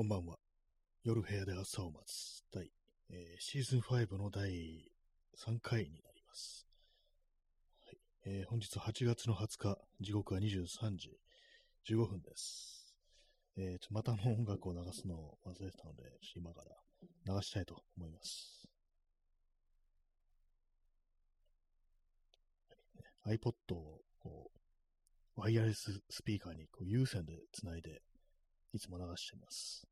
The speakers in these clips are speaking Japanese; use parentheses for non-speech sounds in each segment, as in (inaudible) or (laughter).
こんばんは。夜部屋で朝を待つ第、えー、シーズン5の第3回になります。はいえー、本日8月の20日、時刻は23時15分です。えー、またの音楽を流すのを忘れてたので、今から流したいと思います。iPod をこうワイヤレススピーカーにこう有線でつないでいつも流してます。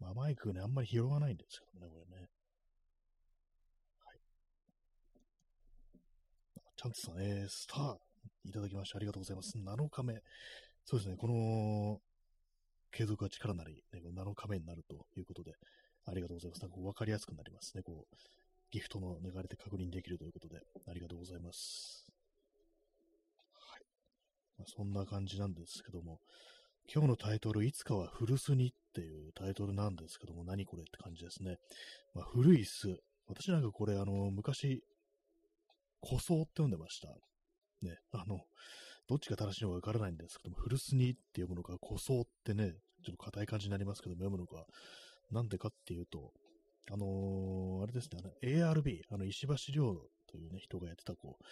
まあ、マイクね、あんまり拾わないんですけどね、これね。はい。チャンツさん、えー、スターいただきましてありがとうございます。7日目。そうですね、この継続は力なり、ね、7日目になるということで、ありがとうございます。なんかわかりやすくなりますね。こう、ギフトの流れで確認できるということで、ありがとうございます。はい。まあ、そんな感じなんですけども、今日のタイトル、いつかは古巣にっていうタイトルなんですけども、何これって感じですね。まあ、古い巣。私なんかこれ、あの、昔、古装って読んでました。ね、あの、どっちが正しいのかわからないんですけども、古巣にって読むのか、古装ってね、ちょっと硬い感じになりますけども、読むのか、なんでかっていうと、あのー、あれですね、あの ARB、あの、石橋亮というね、人がやってた、こう、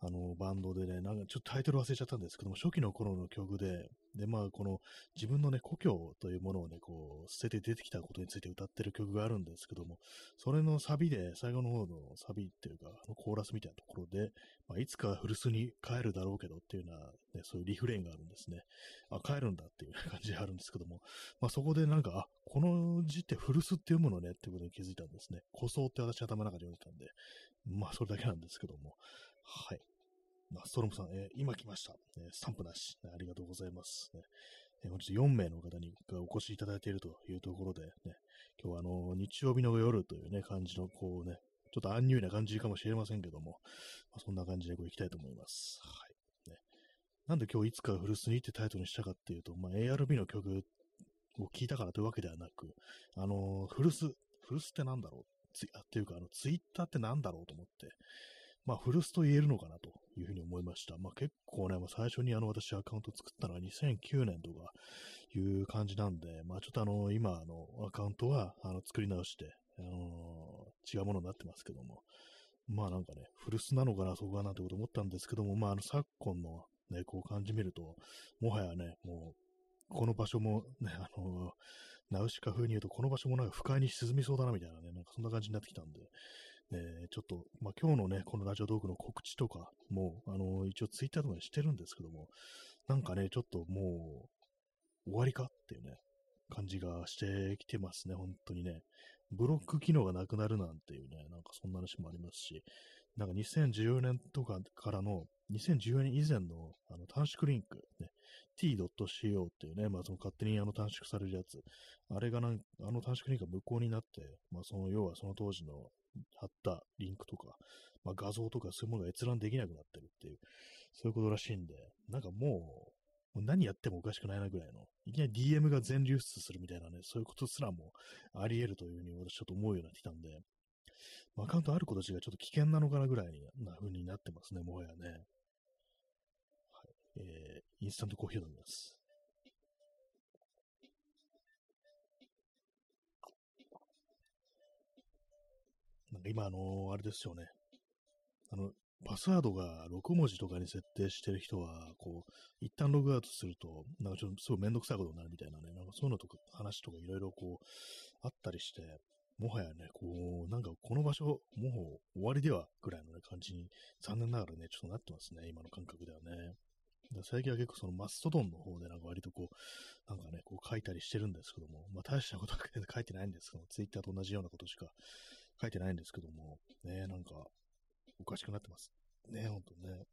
あの、バンドでね、なんかちょっとタイトル忘れちゃったんですけども、初期の頃の曲で、で、まあ、この自分のね、故郷というものをね、こう、捨てて出てきたことについて歌ってる曲があるんですけども、それのサビで、最後の方のサビっていうか、のコーラスみたいなところで、まあ、いつか古巣に帰るだろうけどっていうような、ね、そういうリフレインがあるんですね。あ、帰るんだっていう感じがあるんですけども、まあ、そこでなんか、あ、この字って古巣っていうものねっていうことに気づいたんですね。古装って私頭の中で読んでたんで、まあ、それだけなんですけども、はい。まあ、ストロムさん、えー、今来ました、えー、スタンプなし、ありがとうございます。ねえー、本日4名の方にお越しいただいているというところで、ね、今日はあの日曜日の夜というね、感じの、こうね、ちょっとアンニュイな感じかもしれませんけども、まあ、そんな感じでこう行きたいと思います。はい。ね、なんで今日いつか古巣にってタイトルにしたかっていうと、まあ、ARB の曲を聴いたからというわけではなく、あのー、古巣、古巣ってなんだろうつっていうか、あの、ツイッターってなんだろうと思って、まあ、古巣と言えるのかなというふうに思いました。まあ、結構ね、まあ、最初にあの私アカウント作ったのは2009年とかいう感じなんで、まあ、ちょっとあの、今あのアカウントはあの作り直して、あのー、違うものになってますけども、まあなんかね、古巣なのかな、そこかなってこと思ったんですけども、まああの昨今のね、こう感じ見ると、もはやね、もう、この場所もね、あのー、ナウシカ風に言うと、この場所もなんか不快に沈みそうだなみたいなね、なんかそんな感じになってきたんで、えちょっと、まあ、今日のね、このラジオトークの告知とかも、あの、一応ツイッターとかにしてるんですけども、なんかね、ちょっともう、終わりかっていうね、感じがしてきてますね、本当にね。ブロック機能がなくなるなんていうね、なんかそんな話もありますし、なんか2014年とかからの、2014年以前のあの短縮リンク、ね、t.co っていうね、まあその勝手にあの短縮されるやつ、あれがなんあの短縮リンクが無効になって、まあその要はその当時の貼ったリンクとか、まあ、画像とかそういうものが閲覧できなくなってるっていう、そういうことらしいんで、なんかもう、もう何やってもおかしくないなぐらいの、いきなり DM が全流出するみたいなね、そういうことすらもあり得るというふうに私ちょっと思うようになってきたんで、アカウントあること自体がちょっと危険なのかなぐらいな風になってますね、もはやね。えー、インスタントコーヒーを飲みます。なんか今、あのー、あれですよね。あの、パスワードが6文字とかに設定してる人は、こう、一旦ログアウトすると、なんかちょっとすごいめんどくさいことになるみたいなね、なんかそういうのとか、話とかいろいろこう、あったりして、もはやね、こう、なんかこの場所、もう終わりではぐらいの、ね、感じに、残念ながらね、ちょっとなってますね、今の感覚ではね。最近は結構そのマストドンの方でなんか割とこう、なんかね、こう書いたりしてるんですけども、まあ大したことは書いてないんですけど、ツイッターと同じようなことしか書いてないんですけども、ね、なんか、おかしくなってます。ね、ほんとね。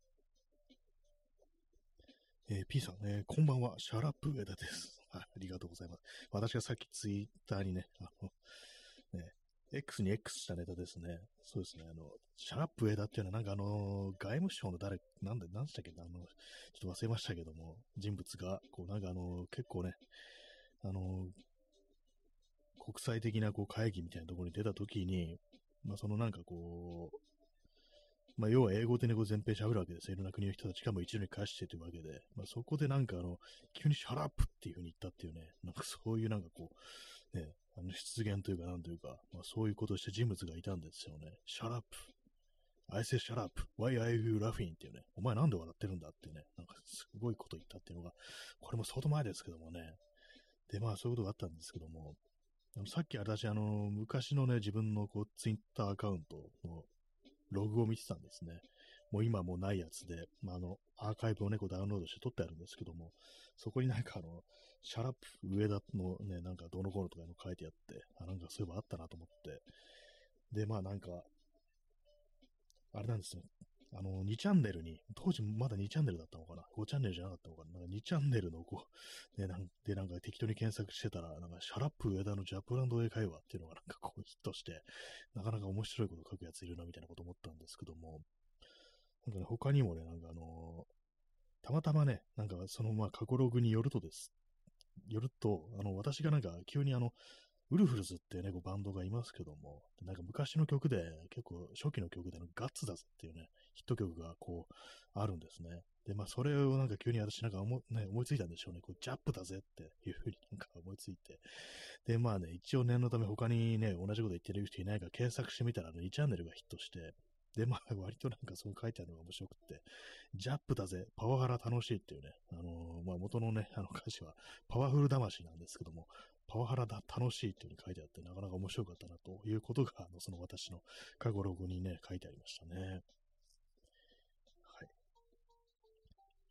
えー、P さん、え、こんばんは、シャラップ上田です。ありがとうございます。私がさっきツイッターにね、あの、X に X したネタですね。そうですね。あの、シャラップ上田っていうのはなんかあの、外務省の誰、なんで、なんでしたっけあの、ちょっと忘れましたけども、人物が、こうなんかあの、結構ね、あの、国際的なこう会議みたいなところに出たときに、まあ、そのなんかこう、まあ、要は英語でね、こう全編喋るわけですよ。いろんな国の人たちがもう一度に返してというわけで、まあ、そこでなんかあの、急に shut up っていう風に言ったっていうね、なんかそういうなんかこう、ね、あの出現というかなんというか、まあ、そういうことをした人物がいたんですよね。 Shut up. I say shut up. Why are you laughing? っていうね。お前なんで笑ってるんだっていうね。なんかすごいこと言ったっていうのが、これも相当前ですけどもね。で、まあそういうことがあったんですけども、あのさっき私、あの、昔のね、自分のこう、ツイッターアカウントのログを見てたんですね。もう今もないやつで、まあ、あの、アーカイブをね、こうダウンロードして取ってあるんですけども、そこになんかあの、シャラップ上田のね、なんかどの頃とかの書いてあって、あ、なんかそういえばあったなと思って、で、まあなんか、あれなんですよ。あの、2チャンネルに、当時まだ2チャンネルだったのかな ?5 チャンネルじゃなかったのかな？なんか2チャンネルのこう、ね、なんで、なんか適当に検索してたら、なんかシャラップ上田のジャプランド英会話っていうのがなんかこうヒットして、なかなか面白いこと書くやついるなみたいなこと思ったんですけども、なんかね、他にもね、なんかあのー、たまたまね、なんかそのまあ過去ログによるとです、よると、あの、私がなんか急にあの、ウルフルズってね、こうバンドがいますけども、なんか昔の曲で、結構初期の曲でのガッツだぜっていうね、ヒット曲がこう、あるんですね。で、まあそれをなんか急に私なんか思,、ね、思いついたんでしょうね。こうジャップだぜっていうふうになんか思いついて。で、まあね、一応念のため他にね、同じこと言ってる人いないか検索してみたら、ね、2チャンネルがヒットして、で、まあ、(laughs) 割となんかそう書いてあるのが面白くって、ジャップだぜ、パワハラ楽しいっていうね、あのー、まあ、元のね、あの歌詞は、パワフル魂なんですけども、パワハラだ、楽しいっていう風に書いてあって、なかなか面白かったなということが、あのその私の過去ログにね、書いてありましたね。はい。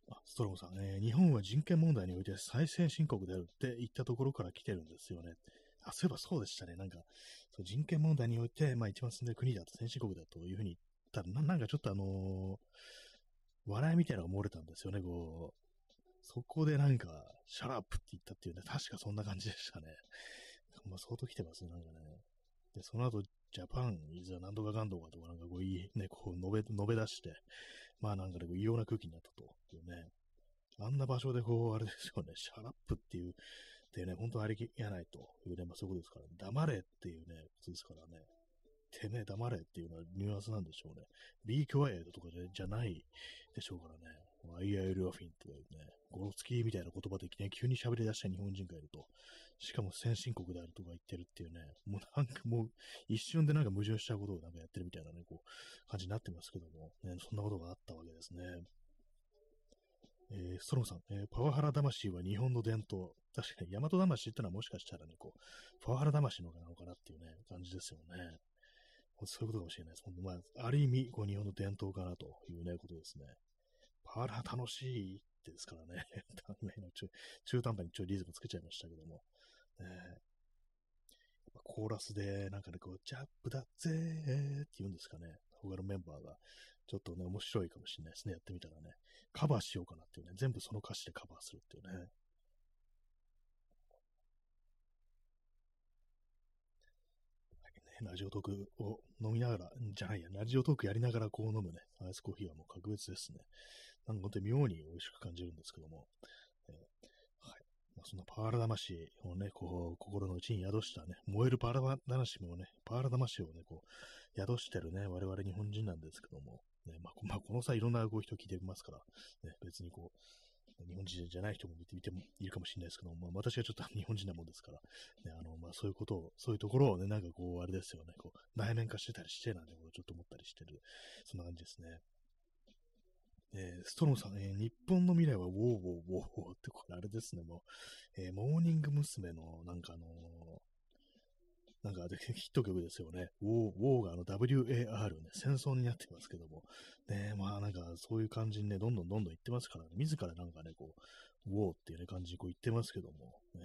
あ、ストロムさん、えー、日本は人権問題において最先進国であるって言ったところから来てるんですよね。あ、そういえばそうでしたね。なんか、そう人権問題において、まあ一番進んでる国だと、先進国だというふうに言ったら、なんかちょっとあの、笑いみたいなのが漏れたんですよね、こう。そこでなんか、シャラップって言ったっていうね、確かそんな感じでしたね。(laughs) まあ、相当来てますね、なんかね。で、その後、ジャパン、いざなんとかかんとかとかなんかこういい、ね、こう述べ、述べ出して、まあなんかね、異様な空気になったというね。あんな場所でこう、あれですよね、シャラップっていう、でね、本当ありきやないというね、まあそこですから、黙れっていうね、ことですからね。てめえ黙れっていうのはニュアンスなんでしょうね。be quiet とかじゃないでしょうからね。I I l o v とかね、ゴロつきみたいな言葉でね、急に喋り出した日本人がいると。しかも先進国であるとか言ってるっていうね、もうなんかもう一瞬でなんか矛盾したことをなんかやってるみたいなね、こう、感じになってますけども、ね、そんなことがあったわけですね。えー、ストロムさん、えー、パワハラ魂は日本の伝統。確かに、大和魂ってのはもしかしたらね、こう、パワハラ魂のなのかなっていうね、感じですよね。そういうことかもしれないです。まあ、ある意味、こう、日本の伝統かなというね、ことですね。パワハラ楽しいってですからね。(laughs) 中中途半端にちょいリズムつけちゃいましたけども。ね、コーラスで、なんかね、こう、ジャップだぜーって言うんですかね。他のメンバーが。ちょっとね、面白いかもしれないですね。やってみたらね。カバーしようかなっていうね。全部その歌詞でカバーするっていうね。ラジオトークを飲みながら、じゃないや、ラジオトークやりながらこう飲むね、アイスコーヒーはもう格別ですね。なんか本当に妙に美味しく感じるんですけども、えー、はい。まあ、そんなパワーラ魂をね、こう、心の内に宿したね、燃えるパワーラ魂もね、パワーラ魂をね、こう、宿してるね、我々日本人なんですけども、ね、まあ、まあ、この際いろんなこう人聞いてますから、ね、別にこう、日本人じゃない人も見て見てもいるかもしれないですけど、まあ、私はちょっと (laughs) 日本人なもんですから、ね、あの、まあ、そういうことを、そういうところをね、なんかこう、あれですよね、こう、内面化してたりして、なんてことをちょっと思ったりしてる、そんな感じですね。えー、ストロムさん、えー、日本の未来はウォーウォーウォーウォーって、これあれですね、もう、えー、モーニング娘。の、なんかあのなんかヒット曲ですよね。ウォー、ウォーがあの WAR ね、戦争になってますけども、ね、まあなんかそういう感じにね、どんどんどんどん言ってますからね、自らなんかね、こう、ウォーっていうね、感じにこう言ってますけども、ね、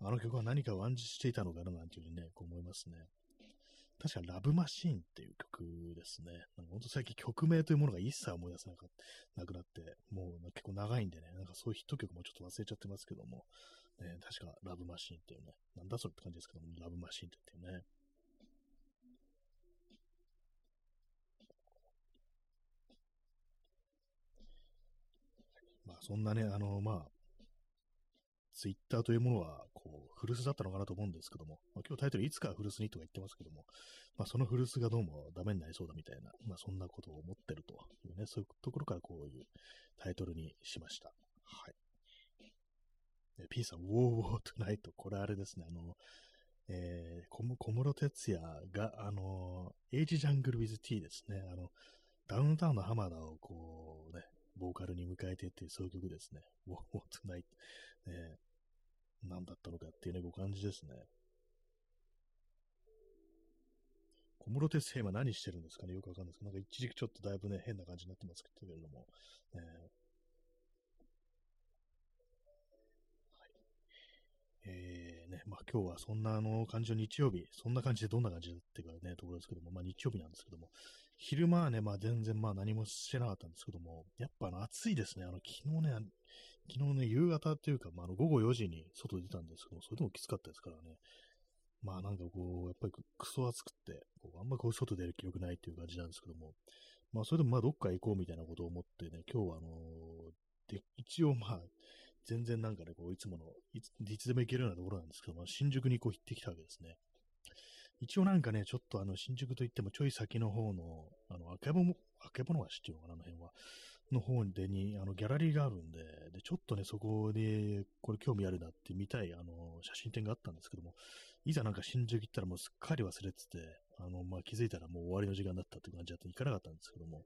あの曲は何かを暗示していたのかななんていうふうにね、こう思いますね。確かラブマシーンっていう曲ですね。なんか本当最近曲名というものが一切思い出せなかなくなって、もう結構長いんでね、なんかそういうヒット曲もちょっと忘れちゃってますけども、ね、確かラブマシーンっていうね、なんだそれって感じですけども、ラブマシーンっていうね。まあそんなね、あの、まあ、ツイッターというものは、こう、古巣だったのかなと思うんですけども、まあ、今日タイトルいつか古巣にとか言ってますけども、まあ、その古巣がどうもダメになりそうだみたいな、まあ、そんなことを思ってるというね、そういうところからこういうタイトルにしました。はい。P さん、ウォーウォートナイト、これあれですね、あの、えー、小室哲也が、あの、エイジジャングルウィズ T ですね、あの、ダウンタウンの浜田をこうね、ボーカルに迎えてっていうそういう曲ですね。ウォーウォートナイト、ね、何だったのかっていうね、ご感じですね。小室哲也今何してるんですかね？よくわかんないですけど、なんか一時期ちょっとだいぶね、変な感じになってますけれども、ええー、ね、まあ今日はそんなあの感じの日曜日、そんな感じでどんな感じだっていうかね、ところですけども、まあ日曜日なんですけども、昼間はね、まあ全然まあ何もしてなかったんですけども、やっぱあの暑いですね、あの昨日ね、昨日ね、夕方っていうか、まあ、あの午後4時に外出たんですけども、それでもきつかったですからね。まあなんかこう、やっぱりクソ暑くて、こうあんまこう外出る気力ないっていう感じなんですけども、まあそれでもまあどっか行こうみたいなことを思ってね、今日はあのー、で、一応まあ、全然なんかね、こう、いつものいつ、いつでも行けるようなところなんですけど、ま、新宿にこう行ってきたわけですね。一応なんかね、ちょっとあの、新宿といってもちょい先の方の、あの、あけぼの、あけぼの橋っていうのかな、あの辺は。の方でに、あの、ギャラリーがあるんで、で、ちょっとね、そこで、これ興味あるなって見たい、あの、写真展があったんですけども、いざなんか新宿行ったらもうすっかり忘れてて、あの、まあ、気づいたらもう終わりの時間だったって感じだって行かなかったんですけども、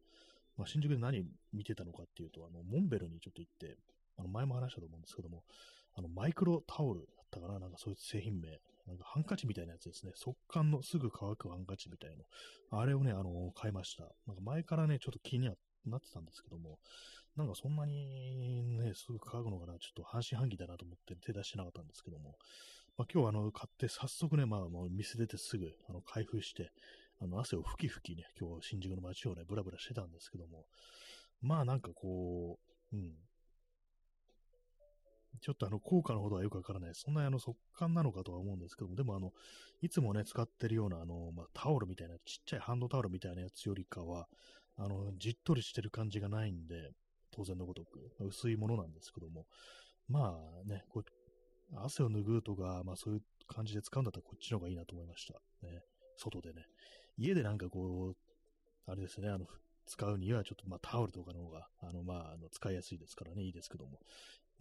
まあ、新宿で何見てたのかっていうと、あの、モンベルにちょっと行って、あの、前も話したと思うんですけども、あの、マイクロタオルだったかななんかそういう製品名。なんかハンカチみたいなやつですね。速乾のすぐ乾くハンカチみたいな。あれをね、あの、買いました。なんか前からね、ちょっと気になってたんですけども、なんかそんなにね、すぐ乾くのかな、ちょっと半信半疑だなと思って手出してなかったんですけども、まあ、今日あの、買って早速ね、まあ、もう店出てすぐ、あの、開封して、あの、汗をふきふきね、今日新宿の街をね、ブラブラしてたんですけども、まあなんかこう、うん、ちょっとあの、効果のほどはよくわからない。そんなあの、速乾なのかとは思うんですけども、でもあの、いつもね、使ってるようなあの、まあ、タオルみたいな、ちっちゃいハンドタオルみたいなやつよりかは、あの、じっとりしてる感じがないんで、当然のごとく、薄いものなんですけども、まあね、こう汗を拭うとか、まあそういう感じで使うんだったらこっちの方がいいなと思いました。ね、外でね。家でなんかこう、あれですね、あの、使うにはちょっとまあタオルとかの方が、あのまあ、あの使いやすいですからね、いいですけども。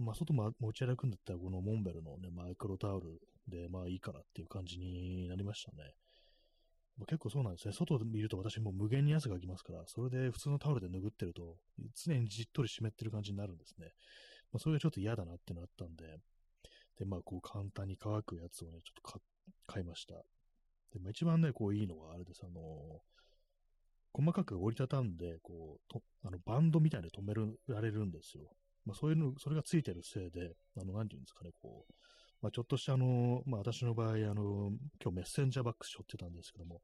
まあ外も持ち歩くんだったらこのモンベルのね、マイクロタオルでまあいいかなっていう感じになりましたね。まあ、結構そうなんですね。外で見ると私もう無限に汗がきますから、それで普通のタオルで拭ってると、常にじっとり湿ってる感じになるんですね。まあ、それがちょっと嫌だなってなったんで、で、まあ、こう簡単に乾くやつをね、ちょっと買いました。で、まあ、一番ね、こういいのがあれです。あのー、細かく折りたたんで、こう、とあのバンドみたいで止められるんですよ。まあ、そういうの、それがついてるせいで、あの、なんていうんですかね、こう、まあ、ちょっとしたあの、まあ、私の場合、あの、今日メッセンジャーバックス背負ってたんですけども、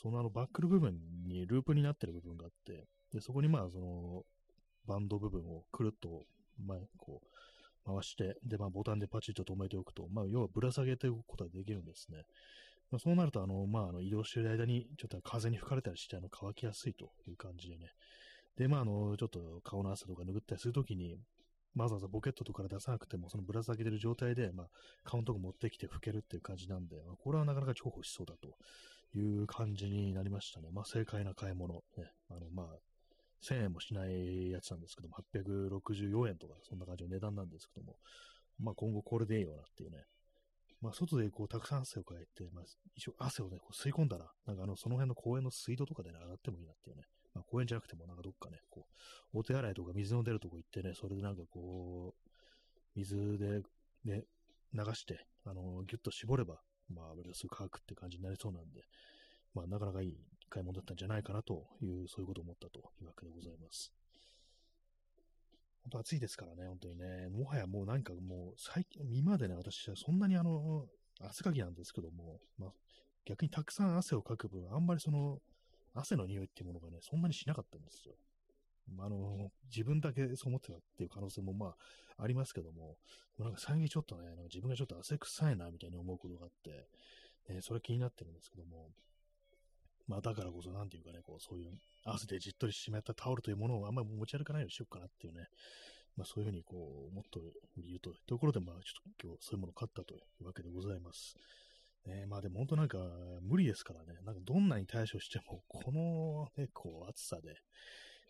そのあのバックル部分にループになってる部分があって、で、そこにまあ、その、バンド部分をくるっと、まあ、こう、回して、で、まあ、ボタンでパチッと止めておくと、まあ、要はぶら下げておくことができるんですね。まあ、そうなると、あの、まあ、あの移動している間に、ちょっと風に吹かれたりして、あの、乾きやすいという感じでね。で、まあ、あの、ちょっと顔の汗とか拭ったりするときに、わざわざポケットとかで出さなくても、そのぶら下げてる状態で、まあ、顔のとこ持ってきて拭けるっていう感じなんで、まあ、これはなかなか重宝しそうだという感じになりましたね。まあ、正解な買い物。ね、あの、まあ、1000円もしないやつなんですけども、864円とか、そんな感じの値段なんですけども、まあ、今後これでいいよなっていうね。まあ、外でこう、たくさん汗をかいて、まあ、一応汗をね、こう吸い込んだら、なんかあの、その辺の公園の水道とかでね、上がってもいいなっていうね。まあ、公園じゃなくてもなんかどっかね、こう、お手洗いとか水の出るとこ行ってね、それでなんかこう、水でね、流して、あの、ぎゅっと絞れば、まあ、すぐ乾くって感じになりそうなんで、まあ、なかなかいい買い物だったんじゃないかなという、そういうことを思ったというわけでございます。本当暑いですからね、本当にね。もはやもうなんかもう、最近、今でね、私はそんなにあの、汗かきなんですけども、まあ、逆にたくさん汗をかく分、あんまりその、汗の匂いっていうものがね、そんなにしなかったんですよ。あ、の、自分だけそう思ってたっていう可能性もまあ、ありますけども、なんか最近ちょっとね、なんか自分がちょっと汗臭いな、みたいに思うことがあって、ね、それ気になってるんですけども、まあ、だからこそ、なんていうかね、こう、そういう汗でじっとり湿ったタオルというものをあんまり持ち歩かないようにしようかなっていうね、まあそういうふうにこう、もっと言うと、ところでまあちょっと今日そういうものを買ったというわけでございます。ね、まあでも本当なんか無理ですからね、なんかどんなに対処しても、(laughs) このね、こう暑さで、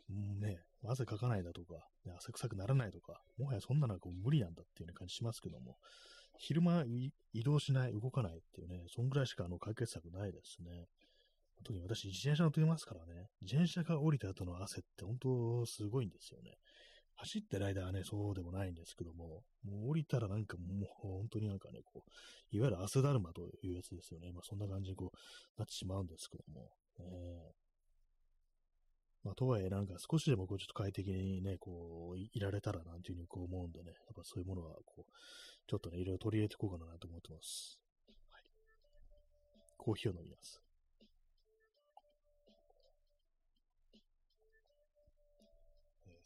ね、汗かかないだとか、ね、汗臭くならないとか、もはやそんなのはこう無理なんだっていう、ね、感じしますけども、昼間移動しない、動かないっていうね、そんぐらいしかあの解決策ないですね。特に私、自転車乗ってますからね、自転車が降りた後の汗って本当すごいんですよね。走ってる間はね、そうでもないんですけども、もう降りたらなんかもう本当になんかね、こう、いわゆる汗だるまというやつですよね。まあそんな感じにこう、なってしまうんですけども。えー、まあとはいえなんか少しでもこうちょっと快適にね、こう、いられたらなんていうふうにこう思うんでね、やっぱそういうものはこう、ちょっとね、いろいろ取り入れていこうかなと思ってます。はい。コーヒーを飲みます。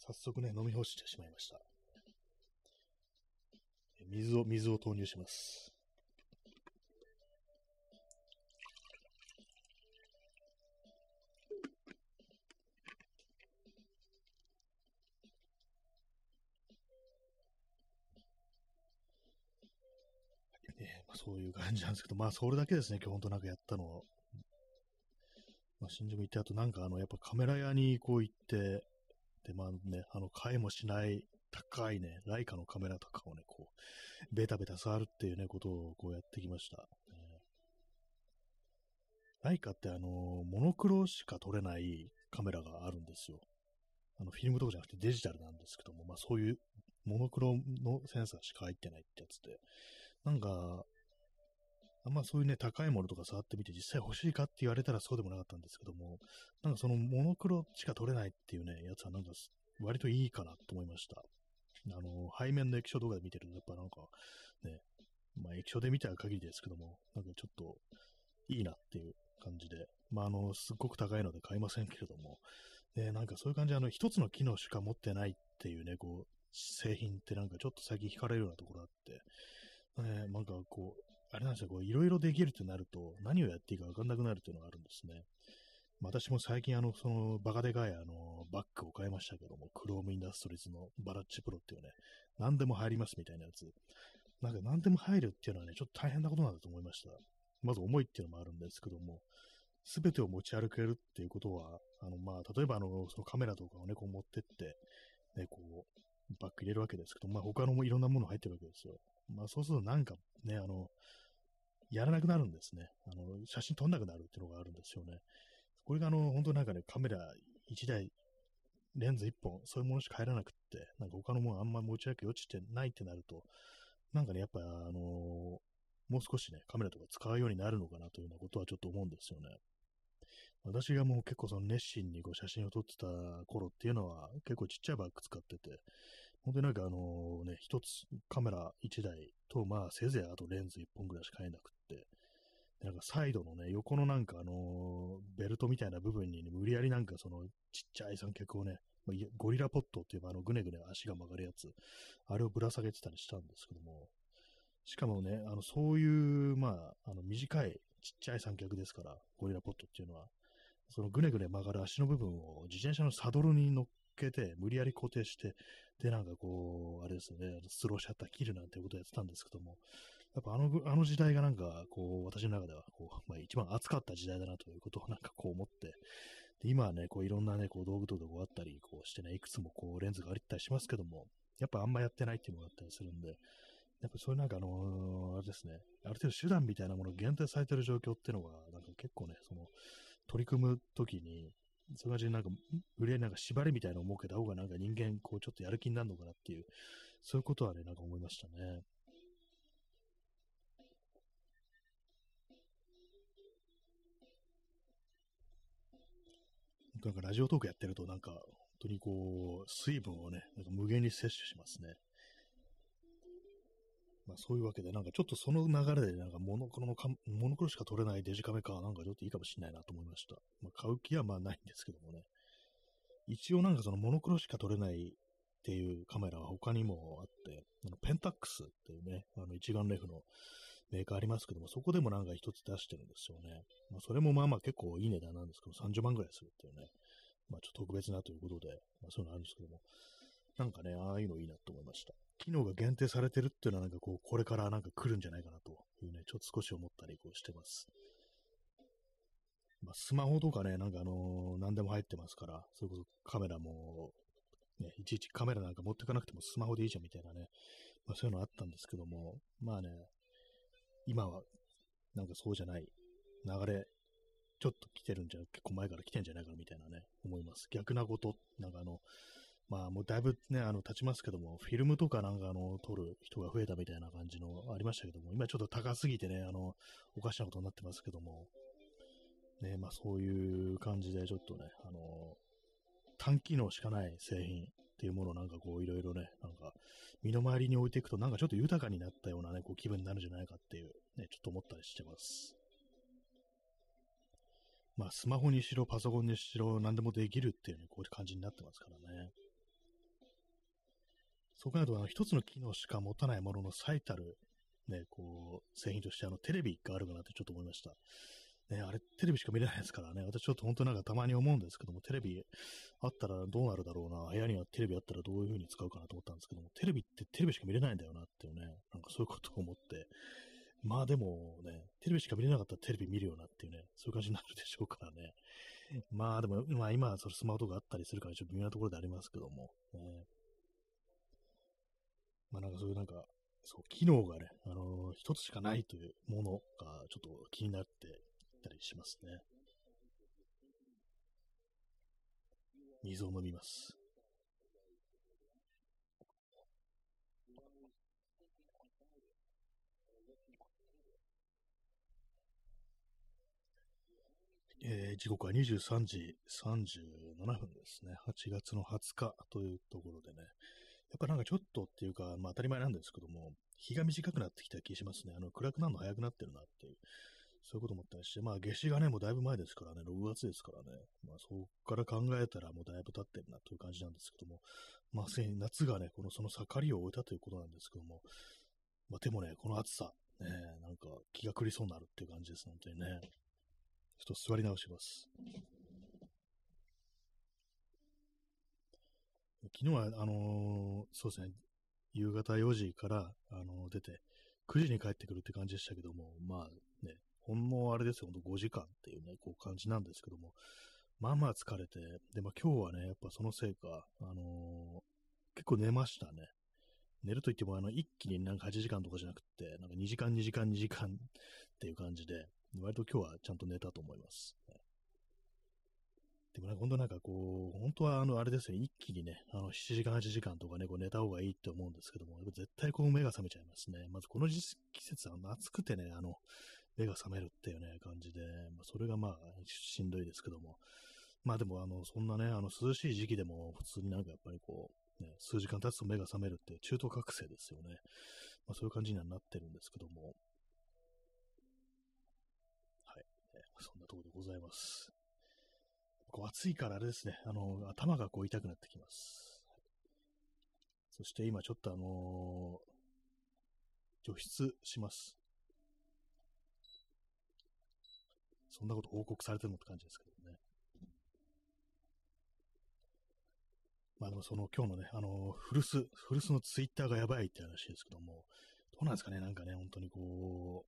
早速ね、飲み干してしまいました。水を、水を投入します。ねまあ、そういう感じなんですけど、まあ、それだけですね、今日本当なんかやったの。まあ、新宿行って、あとなんかあの、やっぱカメラ屋にこう行って、で、まあね、あの、買いもしない高いね、ライカのカメラとかをね、こう、ベタベタ触るっていうね、ことをこうやってきました。ライカってあの、モノクロしか撮れないカメラがあるんですよ。あの、フィルムとかじゃなくてデジタルなんですけども、まあそういうモノクロのセンサーしか入ってないってやつで、なんか、あんまそういうね、高いものとか触ってみて実際欲しいかって言われたらそうでもなかったんですけども、なんかそのモノクロしか撮れないっていうね、やつはなんか割といいかなと思いました。あの、背面の液晶動画で見てると、やっぱなんかね、まあ液晶で見た限りですけども、なんかちょっといいなっていう感じで、まああの、すっごく高いので買いませんけれども、ね、なんかそういう感じであの、一つの機能しか持ってないっていうね、こう、製品ってなんかちょっと最近惹かれるようなところあって、ね、なんかこう、あれなんですよ、こう、いろいろできるってなると、何をやっていいかわかんなくなるっていうのがあるんですね。私も最近、あの、その、バカでかい、あの、バッグを買いましたけども、クロームインダストリーズのバラッチプロっていうね、何でも入りますみたいなやつ。なんか何でも入るっていうのはね、ちょっと大変なことなんだと思いました。まず重いっていうのもあるんですけども、すべてを持ち歩けるっていうことは、あの、まあ、例えば、あの、そのカメラとかをね、こう持ってって、ね、こう、バッグ入れるわけですけど、まあ、他のもいろんなもの入ってるわけですよ。まあ、そうするとなんかね、あの、やらなくなるんですね。あの、写真撮んなくなるっていうのがあるんですよね。これがあの、本当なんかね、カメラ1台、レンズ1本、そういうものしか入らなくって、なんか他のものあんま持ち上げ落ちてないってなると、なんかね、やっぱあのー、もう少しね、カメラとか使うようになるのかなというようなことはちょっと思うんですよね。私がもう結構その熱心にこう写真を撮ってた頃っていうのは結構ちっちゃいバッグ使ってて、本当になんかあのね、一つカメラ1台と、まあせいぜいあとレンズ1本ぐらいしか買えなくって、なんかサイドのね、横のなんかあのベルトみたいな部分に、ね、無理やりなんかそのちっちゃい三脚をね、ゴリラポットっていうあのぐねぐね足が曲がるやつ、あれをぶら下げてたりしたんですけども、しかもね、あのそういう、まあ、あの短いちっちゃい三脚ですから、ゴリラポットっていうのは、そのぐねぐね曲がる足の部分を自転車のサドルに乗っけて、無理やり固定して、で、なんかこう、あれですよね、スローシャッター切るなんていうことをやってたんですけども、やっぱあの、あの時代がなんか、こう、私の中では、こう、まあ一番熱かった時代だなということを (laughs) なんかこう思って、で今はね、こういろんなね、こう道具とかこうあったり、こうしてね、いくつもこうレンズがありったりしますけども、やっぱあんまやってないっていうのがあったりするんで、やっぱそういうなんかあのー、あれですね、ある程度手段みたいなものが限定されてる状況っていうのが、なんか結構ね、その、取り組むときに、そういう感じでなんか、無理やりなんか縛りみたいなのを設けた方がなんか人間、こうちょっとやる気になるのかなっていう、そういうことはね、なんか思いましたね。なんかラジオトークやってるとなんか、本当にこう、水分をね、なんか無限に摂取しますね。まあそういうわけで、なんかちょっとその流れで、なんかモノクロのか、モノクロしか撮れないデジカメか、なんかちょっといいかもしれないなと思いました。まあ買う気はまあないんですけどもね。一応なんかそのモノクロしか撮れないっていうカメラは他にもあって、あのペンタックスっていうね、あの一眼レフのメーカーありますけども、そこでもなんか一つ出してるんですよね。まあそれもまあまあ結構いい値段なんですけど、30万ぐらいするっていうね。まあちょっと特別なということで、まあそういうのあるんですけども。なんかね、ああいうのいいなと思いました。機能が限定されてるっていうのはなんかこう、これからなんか来るんじゃないかなというね、ちょっと少し思ったりこうしてます。まあ、スマホとかね、なんかあのー、何でも入ってますから、それこそカメラも、ね、いちいちカメラなんか持ってかなくてもスマホでいいじゃんみたいなね、まあ、そういうのあったんですけども、まあね、今はなんかそうじゃない流れ、ちょっと来てるんじゃ、結構前から来てんじゃないかなみたいなね、思います。逆なこと、なんかあの、まあもうだいぶね、あの、経ちますけども、フィルムとかなんかあの、撮る人が増えたみたいな感じのありましたけども、今ちょっと高すぎてね、あの、おかしなことになってますけども、ね、まあそういう感じでちょっとね、あの、単機能しかない製品っていうものをなんかこういろいろね、なんか身の回りに置いていくとなんかちょっと豊かになったようなね、こう気分になるんじゃないかっていうね、ちょっと思ったりしてます。まあスマホにしろパソコンにしろ何でもできるっていうね、こういう感じになってますからね。そう考えると、あの、一つの機能しか持たないものの最たる、ね、こう、製品として、あの、テレビがあるかなってちょっと思いました。ね、あれ、テレビしか見れないですからね、私ちょっと本当なんかたまに思うんですけども、テレビあったらどうなるだろうな、部屋にはテレビあったらどういう風に使うかなと思ったんですけども、テレビってテレビしか見れないんだよなっていうね、なんかそういうことを思って、まあでもね、テレビしか見れなかったらテレビ見るよなっていうね、そういう感じになるでしょうからね。まあでも、まあ今はそのスマホとかあったりするからちょっと微妙なところでありますけども、ね、まあなんかそういうなんか、そう、機能がね、あのー、一つしかないというものがちょっと気になっていたりしますね。水を飲みます。えー、時刻は23時37分ですね。8月の20日というところでね、やっぱなんかちょっとっていうか、まあ当たり前なんですけども、日が短くなってきた気しますね。あの、暗くなるの早くなってるなっていう、そういうこと思ったりして、まあ夏至がね、もうだいぶ前ですからね、6月ですからね、まあそこから考えたらもうだいぶ経ってるなという感じなんですけども、まあ夏がね、このその盛りを終えたということなんですけども、まあでもね、この暑さ、ね、なんか気が狂いそうになるっていう感じです、本当にね。ちょっと座り直します。昨日は、あのー、そうですね、夕方4時から、あのー、出て、9時に帰ってくるって感じでしたけども、まあね、ほんのあれですよ、ほんと5時間っていうね、こう感じなんですけども、まあまあ疲れて、で、まあ今日はね、やっぱそのせいか、あのー、結構寝ましたね。寝ると言っても、あの、一気になんか8時間とかじゃなくて、なんか2時間、2時間、2時間っていう感じで、割と今日はちゃんと寝たと思います。でもね、本当なんかこう、本当はあの、あれですよ、一気にね、あの、7時間、8時間とかね、こう寝た方がいいって思うんですけども、絶対こう目が覚めちゃいますね。まずこの季節は暑くてね、あの、目が覚めるっていうね、感じで、まあ、それがまあ、しんどいですけども、まあでも、あの、そんなね、あの、涼しい時期でも、普通になんかやっぱりこう、ね、数時間経つと目が覚めるって中途覚醒ですよね。まあそういう感じにはなってるんですけども、はい。そんなところでございます。こう暑いからあれですね、あの、頭がこう痛くなってきます。そして今ちょっとあのー、除湿します。そんなこと報告されてるのって感じですけどね。まあでもその今日のね、あのー、古巣、古巣のツイッターがやばいって話ですけども、どうなんですかね、なんかね、本当にこ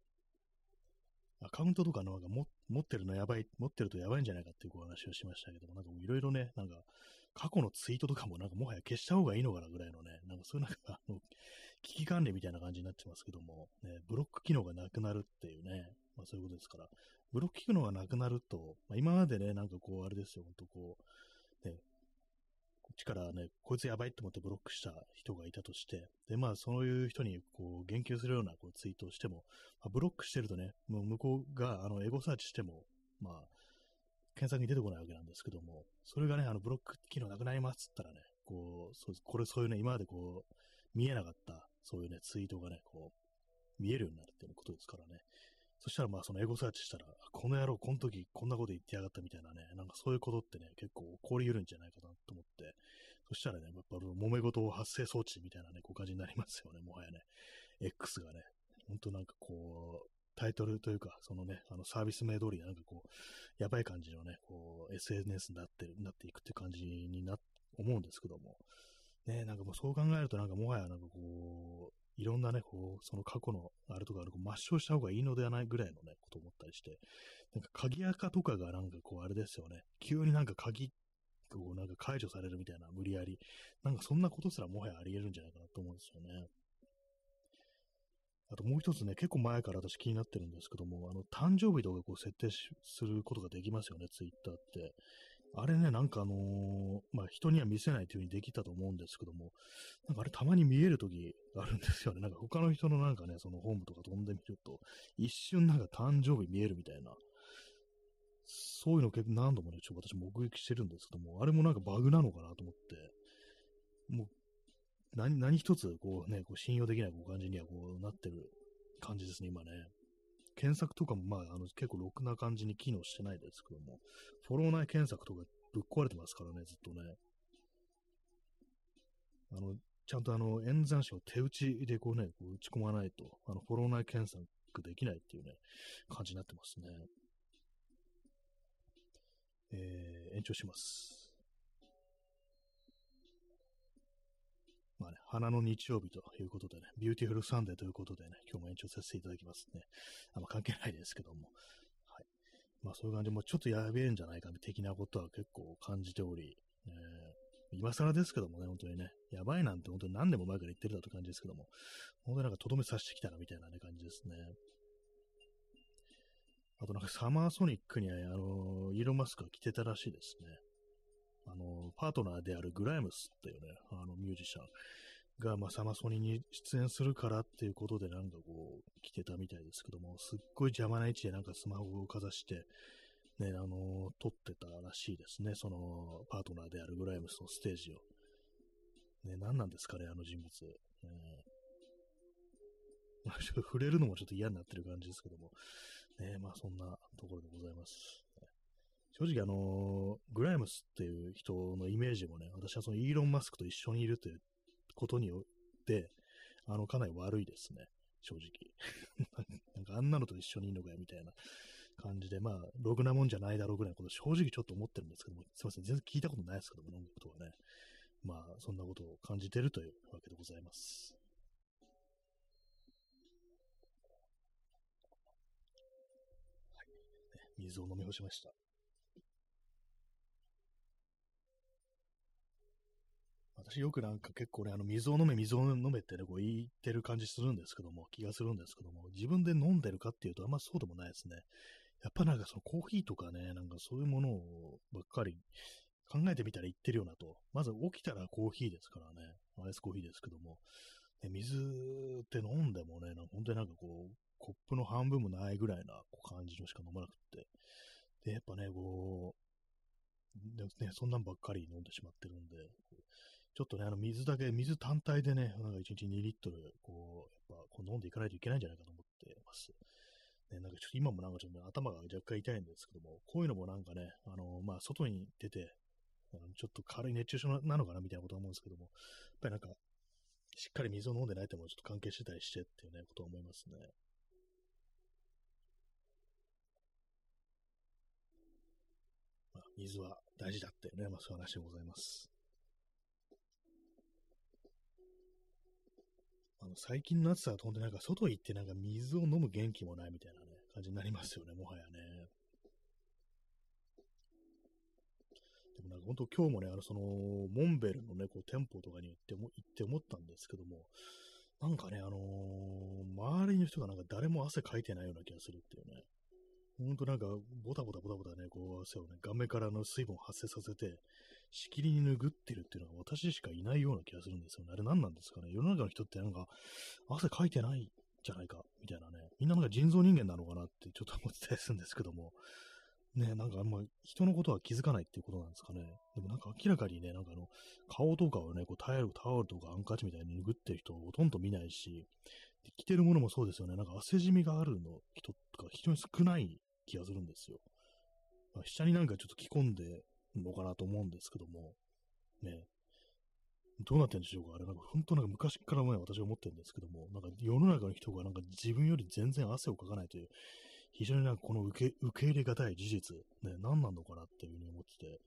う、アカウントとかのが持っ持ってるのやばい、持ってるとやばいんじゃないかっていうお話をしましたけども、なんかいろいろね、なんか過去のツイートとかもなんかもはや消した方がいいのかなぐらいのね、なんかそういうなんかあの、危機管理みたいな感じになってますけども、ね、ブロック機能がなくなるっていうね、まあそういうことですから、ブロック機能がなくなると、まあ、今までね、なんかこう、あれですよ、ほんとこう、ね、こっちからね、こいつやばいと思ってブロックした人がいたとして、で、まあ、そういう人に、こう、言及するようなこうツイートをしても、まあ、ブロックしてるとね、もう向こうが、あの、エゴサーチしても、まあ、検索に出てこないわけなんですけども、それがね、あの、ブロック機能なくなりますって言ったらね、こう、そうこれ、そういうね、今までこう、見えなかった、そういうね、ツイートがね、こう、見えるようになるっていうことですからね。そしたらまあそのエゴサーチしたら、この野郎、この時こんなこと言ってやがったみたいなね、なんかそういうことってね、結構起こり得るんじゃないかなと思って、そしたらね、やっぱ揉め事発生装置みたいなね、こう感じになりますよね、もはやね。X がね、ほんとなんかこう、タイトルというか、そのね、あのサービス名通りなんかこう、やばい感じのね、こう、SNS になってる、なっていくって感じにな、思うんですけども、ね、なんかもうそう考えるとなんかもはやなんかこう、いろんなね、こう、その過去のあれとかある、抹消した方がいいのではないぐらいのね、こと思ったりして、なんか鍵垢とかがなんかこうあれですよね、急になんか鍵、こうなんか解除されるみたいな無理やり、なんかそんなことすらもはやあり得るんじゃないかなと思うんですよね。あともう一つね、結構前から私気になってるんですけども、あの、誕生日とかこう設定することができますよね、ツイッターって。あれね、なんかあのー、まあ、人には見せないという風にできたと思うんですけども、なんかあれたまに見えるときあるんですよね。なんか他の人のなんかね、そのホームとか飛んでみると、一瞬なんか誕生日見えるみたいな、そういうの結構何度もね、ちょっと私目撃してるんですけども、あれもなんかバグなのかなと思って、もう、何、何一つ、こうね、こう信用できないこう感じにはこうなってる感じですね、今ね。検索とかも、まあ、あの、結構ろくな感じに機能してないですけども、フォロー内検索とかぶっ壊れてますからね、ずっとね。あの、ちゃんとあの、演算子を手打ちでこうね、こう打ち込まないと、あの、フォロー内検索できないっていうね、感じになってますね。えー、延長します。まあね、花の日曜日ということでね、ビューティフルサンデーということでね、今日も延長させていただきますね。あんま関係ないですけども。はい。まあそういう感じもうちょっとやべえんじゃないか的なことは結構感じており、えー、今更ですけどもね、本当にね、やばいなんて本当に何年も前から言ってるだという感じですけども、本当になんかとどめさせてきたなみたいなね、感じですね。あとなんかサマーソニックにあの、イーロンマスクが来てたらしいですね。あの、パートナーであるグライムスっていうね、あのミュージシャンが、まあ、サマソニに出演するからっていうことでなんかこう、来てたみたいですけども、すっごい邪魔な位置でなんかスマホをかざして、ね、あの、撮ってたらしいですね、その、パートナーであるグライムスのステージを。ね、何なんですかね、あの人物。えー、(laughs) 触れるのもちょっと嫌になってる感じですけども、ね、まあそんなところでございます。正直あのグライムスっていう人のイメージもね、私はそのイーロン・マスクと一緒にいるということによって、あの、かなり悪いですね、正直。(laughs) なんかあんなのと一緒にいるのかよ、みたいな感じで、まあ、ろくなもんじゃないだろうぐらいのこと正直ちょっと思ってるんですけども、すいません、全然聞いたことないですけども、音楽とはね。まあ、そんなことを感じてるというわけでございます。はい。水を飲み干しました。私よくなんか結構ね、あの、水を飲め、水を飲めってね、こう言ってる感じするんですけども、気がするんですけども、自分で飲んでるかっていうとあんまそうでもないですね。やっぱなんかそのコーヒーとかね、なんかそういうものをばっかり考えてみたら言ってるようなと。まず起きたらコーヒーですからね、アイスコーヒーですけども、ね、水って飲んでもね、なんか本当になんかこう、コップの半分もないぐらいな感じのしか飲まなくって。で、やっぱね、こう、ね、そんなんばっかり飲んでしまってるんで、ちょっとね、あの水だけ、水単体でね、なんか1日2リットル、こう、やっぱこう飲んでいかないといけないんじゃないかと思ってます。ね、なんかちょっと今もなんかちょっと、頭が若干痛いんですけども、こういうのもなんかね、あのまあ、外に出て、ちょっと軽い熱中症なのかなみたいなことは思うんですけども、やっぱりなんか、しっかり水を飲んでないってもちょっと関係してたりしてっていうね、ことは思いますね。まあ、水は大事だってね、まあそういう話でございます。あの、最近の暑さは本当になんか外行ってなんか水を飲む元気もないみたいなね、感じになりますよね、もはやね。でもなんか本当今日もね、あの、その、モンベルのね、こう、店舗とかに行っても、行って思ったんですけども、なんかね、あのー、周りの人がなんか誰も汗かいてないような気がするっていうね。ほんとなんか、ボタボタボタボタね、こう、汗をね、顔面からの水分を発生させて、しきりに拭ってるっていうのは私しかいないような気がするんですよね。あれ何なんですかね。世の中の人ってなんか、汗かいてないじゃないか、みたいなね。みんななんか人造人間なのかなってちょっと思ってたりするんですけども。ね、なんかあんま人のことは気づかないっていうことなんですかね。でもなんか明らかにね、なんかあの、顔とかをね、こうタオル、タオルとかアンカチみたいに拭ってる人ほとんど見ないし、着てるものもそうですよね。なんか汗じみがあるの人とか非常に少ない気がするんですよ。まあ、下になんかちょっと着込んでのかなと思うんですけども、ね、どうなってんでしょうか？あれ、なんか本当なんか昔からね、私は思ってるんですけども、なんか世の中の人がなんか自分より全然汗をかかないという、非常になんかこの受け受け入れがたい事実、ね、何なのかなっていうふうに思ってて、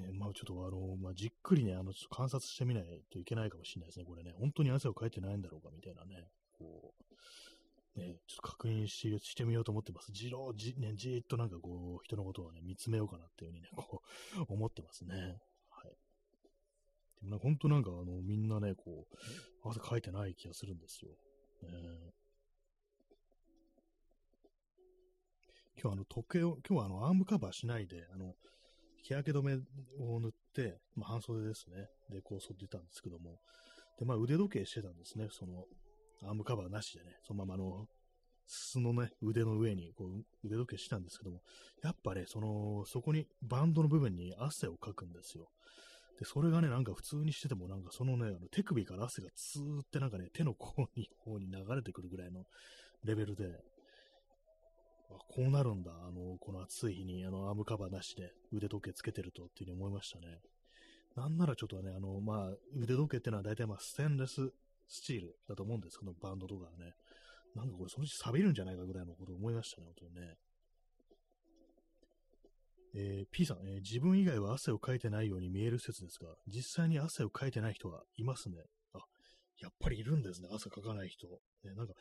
ね、まあちょっとあの、まあ、じっくりね、あの、観察してみないといけないかもしれないですね、これね。本当に汗をかいてないんだろうか、みたいなね。こう、ね、ちょっと確認ししてみようと思ってます。じろう、じ、ね、じーっとなんかこう、人のことをね、見つめようかなっていうふうにね、こう、(laughs) 思ってますね。はい。でも本当なんかあの、みんなね、こう、汗かいてない気がするんですよ。ね、今日あの、時計を、今日はあの、アームカバーしないで、あの、日焼け止めを塗って、まあ、半袖ですね。で、こう、剃ってたんですけども。で、まあ、腕時計してたんですね。その、アームカバーなしでね、そのままあの、素のね、腕の上にこう腕時計したんですけども、やっぱね、その、そこに、バンドの部分に汗をかくんですよ。で、それがね、なんか普通にしてても、なんかそのね、あの手首から汗がツーってなんかね、手の甲に方に流れてくるぐらいのレベルで、あこうなるんだ、あの、この暑い日に、あの、アームカバーなしで腕時計つけてるとっていうふうに思いましたね。なんならちょっとね、あの、まあ、腕時計ってのは大体まあ、ステンレススチールだと思うんですけど、バンドとかはね。なんかこれそのうち錆びるんじゃないかぐらいのことを思いましたね、本当にね。えー、P さん、えー、自分以外は汗をかいてないように見える説ですが、実際に汗をかいてない人はいますね。あ、やっぱりいるんですね、汗かかない人。ね、なんか、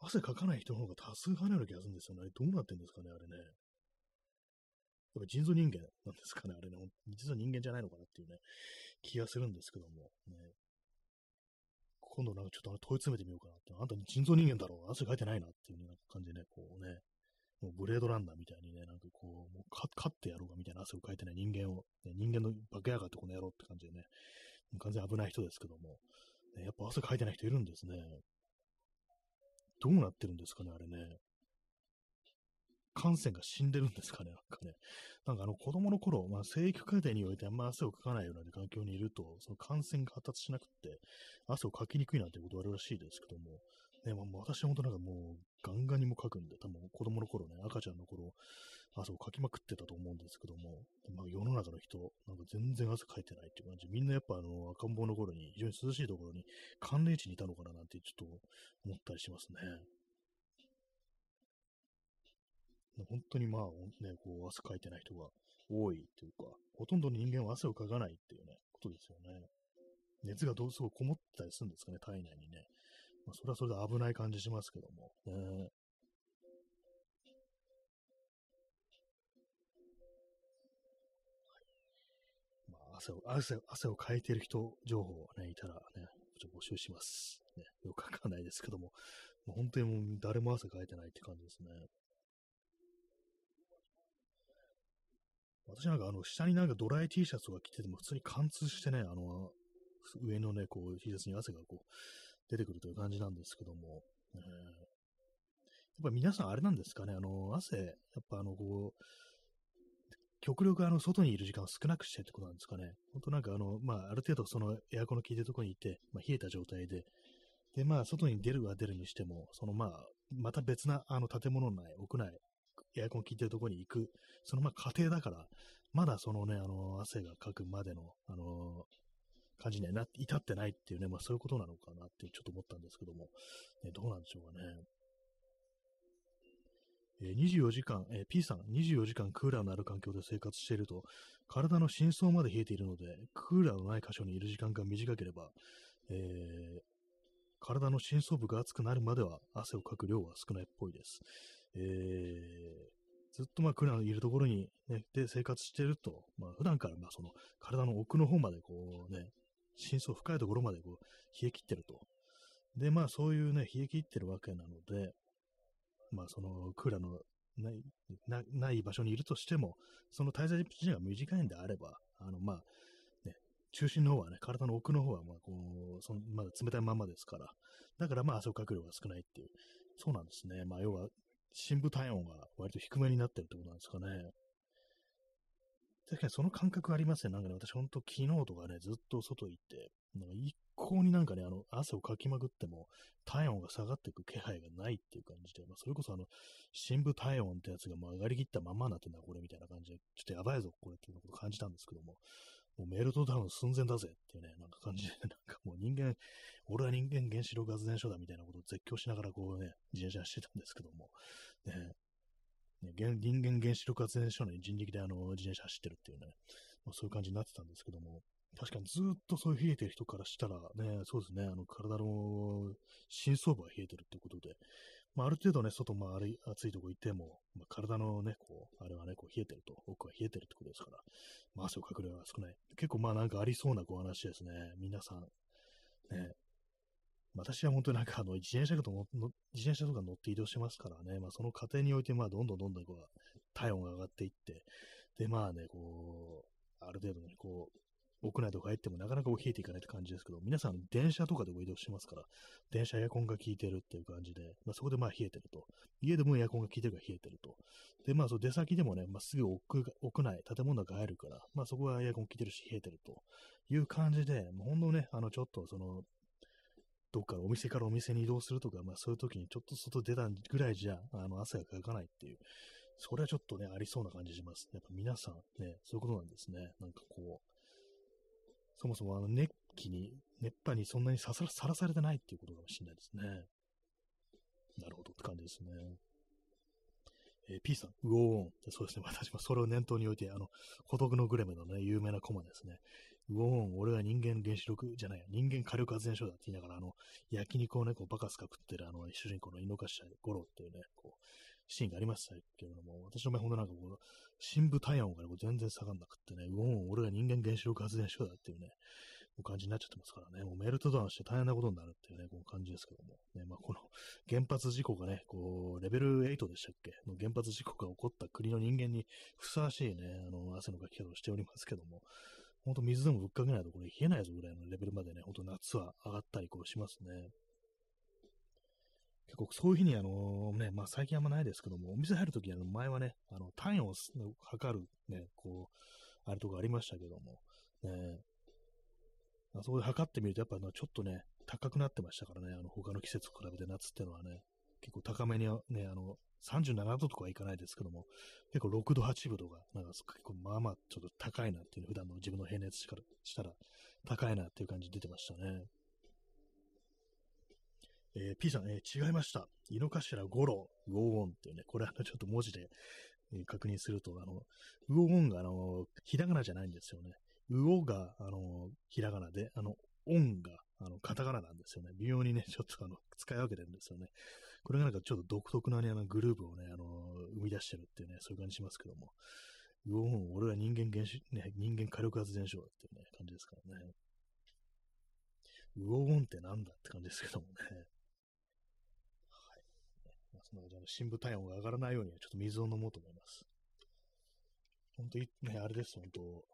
汗かかない人の方が多数派のような気がするんですよね。どうなってんですかね、あれね。やっぱ人造人間なんですかね、あれね。実は人間じゃないのかなっていうね、気がするんですけども。ね、今度なんかちょっと問い詰めてみようかなって。あんた人造人間だろう汗かいてないなっていう、ね、感じでね、こうね、もうブレードランナーみたいにね、なんかこう、もう勝ってやろうかみたいな汗をかいてない人間を、ね、人間の化けやがってこの野郎って感じでね、完全に危ない人ですけども、ね、やっぱ汗かいてない人いるんですね。どうなってるんですかね、あれね。感染が死んでるんですかね、なんかね。なんかあの子供の頃、まあ、生育過程においてあんま汗をかかないような環境にいると、その感染が発達しなくって、汗をかきにくいなんてことがあるらしいですけども、ね、まあ、私は本当なんかもうガンガンにもかくんで、多分子供の頃ね、赤ちゃんの頃、汗をかきまくってたと思うんですけども、まあ、世の中の人、なんか全然汗かいてないっていう感じ、みんなやっぱあの赤ん坊の頃に非常に涼しいところに寒冷地にいたのかななんてちょっと思ったりしますね。本当にまあ、ね、こう汗かいてない人が多いというか、ほとんど人間は汗をかかないっていうね、ことですよね。熱がどうすごいこもったりするんですかね、体内にね。まあ、それはそれで危ない感じしますけども。ね、汗を、汗を、汗をかいてる人情報ね、いたらね、募集します。ね、よくわかんないですけども、もう本当にもう誰も汗かいてないって感じですね。私なんかあの、下になんかドライ T シャツが着てても普通に貫通してね、あの、上のね、こう、T シャツに汗がこう、出てくるという感じなんですけども、えー、やっぱ皆さんあれなんですかね、あの、汗、やっぱあの、こう、極力あの外にいる時間を少なくしてってことなんですかね。本当なんかあの、まあ、ある程度そのエアコンの効いてるところにいて、まあ、冷えた状態で、で、まあ、外に出るは出るにしても、そのまあ、また別なあの建物内、屋内、エアコン効いてるところに行く、そのまあ過程だから、まだそのね、あの、汗がかくまでの、あの、感じにはな至ってないっていうね、まあそういうことなのかなってちょっと思ったんですけども、ね、どうなんでしょうかね。24時間、えー、P さん、24時間クーラーのある環境で生活していると、体の深層まで冷えているので、クーラーのない箇所にいる時間が短ければ、えー、体の深層部が熱くなるまでは汗をかく量は少ないっぽいです。えー、ずっとまあクーラーのいるところに、ね、で生活してると、まあ、普段からまあその体の奥の方までこうね、深層深いところまでこう冷え切ってると。で、まあそういうね、冷え切ってるわけなので、まあ、そのクーラーのないなない場所にいるとしても、その滞在時間が短いんであれば、あの、まあ、ね、中心の方はね、体の奥の方は、まあ、こう、その、まだ冷たいままですから、だからまあ、汗をかく量が少ないっていう、そうなんですね。まあ、要は、深部体温が割と低めになってるってことなんですかね。確かにその感覚ありますね。なんかね、私ほんと昨日とかね、ずっと外行って、なんか一向になんかね、あの、汗をかきまくっても、体温が下がっていく気配がないっていう感じで、まあ、それこそあの、深部体温ってやつがもう上がりきったままになってんだ、これみたいな感じで、ちょっとやばいぞ、これっていうこと感じたんですけども、もうメルトダウン寸前だぜっていうね、なんか感じで、なんかもう人間、俺は人間原子力発電所だみたいなことを絶叫しながらこうね、自転車してたんですけども、ね、ね、人間原子力発電所の人力であの自転車走ってるっていうね、まあ、そういう感じになってたんですけども、確かにずっとそういう冷えてる人からしたらね、そうですね、あの体の深層部が冷えてるってことで、まあ、ある程度ね、外、まあ、暑いとこ行っても、まあ、体のね、こう、あれはね、こう冷えてると、奥は冷えてるってことですから、まあ、汗をかく量が少ない。結構まあなんかありそうなお話ですね。皆さん、ね、私は本当になんかあの自転車とか自転車とか乗って移動しますからね、まあ、その過程においてまあどんどんどんどんこう体温が上がっていって、でまあね、こう、ある程度ね、こう、屋内とか入ってもなかなか冷えていかないって感じですけど、皆さん電車とかでも移動してますから、電車エアコンが効いてるっていう感じで、まあ、そこでまあ冷えてると。家でもエアコンが効いてるから冷えてると。で、まあそ出先でもね、まあ、すぐ屋屋内、建物の中入るから、まあそこはエアコン効いてるし冷えてるという感じで、もうほんのね、あのちょっとその、どっかお店からお店に移動するとか、まあそういう時にちょっと外出たぐらいじゃ、あの汗がかかないっていう、それはちょっとね、ありそうな感じします。やっぱ皆さんね、そういうことなんですね。なんかこう、そもそもあの熱気に、熱波にそんなにさらされてないっていうことかもしれないですね。なるほどって感じですね。えー、P さん、ウォーオン。そうですね、私もそれを念頭に置いて、あの、孤独のグレメのね、有名なコマですね。ウォーオン、俺は人間原子力じゃない、人間火力発電所だって言いながら、あの、焼肉をね、こうバカスカ食ってる、あの、主人公の井の頭五郎っていうね、こう、シーンがありましたけれども、私の場合、ほんとなんかこう、深部体温が全然下がんなくってね、うおん、俺が人間原子力発電所だっていうね、う感じになっちゃってますからね、もうメルトダウンして大変なことになるっていうね、この感じですけども、ね、まあ、この原発事故がね、こう、レベル8でしたっけ？の原発事故が起こった国の人間にふさわしいね、あの、汗のかき方をしておりますけども、ほんと水でもぶっかけないとこれ冷えないぞぐらいのレベルまでね、ほんと夏は上がったりこうしますね。結構そういう日にあのね、まあ最近あんまないですけども、お店入るとき、あの前はね、あの体温を測るね、こう、あれとかありましたけども、ね、あそこで測ってみると、やっぱちょっとね、高くなってましたからね、あの他の季節と比べて夏っていうのはね、結構高めにね、あの、37度とかはいかないですけども、結構6度、8分とか、なんか結構まあまあちょっと高いなっていう、普段の自分の平熱したら高いなっていう感じ出てましたね。えー、P さん、えー、違いました。井の頭五郎、ウォーオンっていうね、これあの、ちょっと文字で、えー、確認すると、あの、ウォーオンが、あの、ひらがなじゃないんですよね。ウオが、あの、ひらがなで、あの、オンが、あの、カタカナなんですよね。微妙にね、ちょっとあの、使い分けてるんですよね。これがなんかちょっと独特なね、あの、グループをね、あの、生み出してるっていうね、そういう感じしますけども。ウォーオン、俺は人間原子、ね、人間火力発電所だっていうね、感じですからね。ウォーオンってなんだって感じですけどもね。まあ、そのじゃ深部体温が上がらないようにちょっと水を飲もうと思います。本当にね、あれです、本当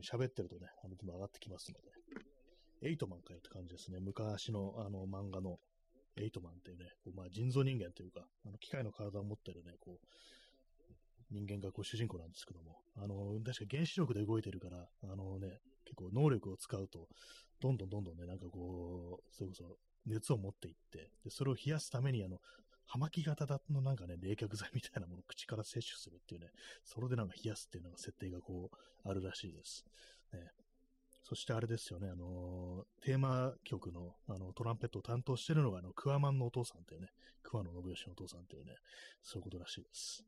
喋ってるとね、あの、でも上がってきますので、エイトマンかよって感じですね。昔のあの漫画のエイトマンっていうね、こうまあ、人造人間というか、あの機械の体を持ってるね、こう、人間がこう主人公なんですけども、あの、確か原子力で動いてるから、あのね、結構能力を使うと、どんどんどんどんね、なんかこう、それこそ熱を持っていって、で、それを冷やすために、あの、葉巻型のなんかね、冷却剤みたいなものを口から摂取するっていうね、それでなんか冷やすっていうのが設定がこう、あるらしいです。ね。そしてあれですよね、あのー、テーマ曲のあのトランペットを担当してるのが、あの、クワマンのお父さんっていうね、桑野信義のお父さんっていうね、そういうことらしいです。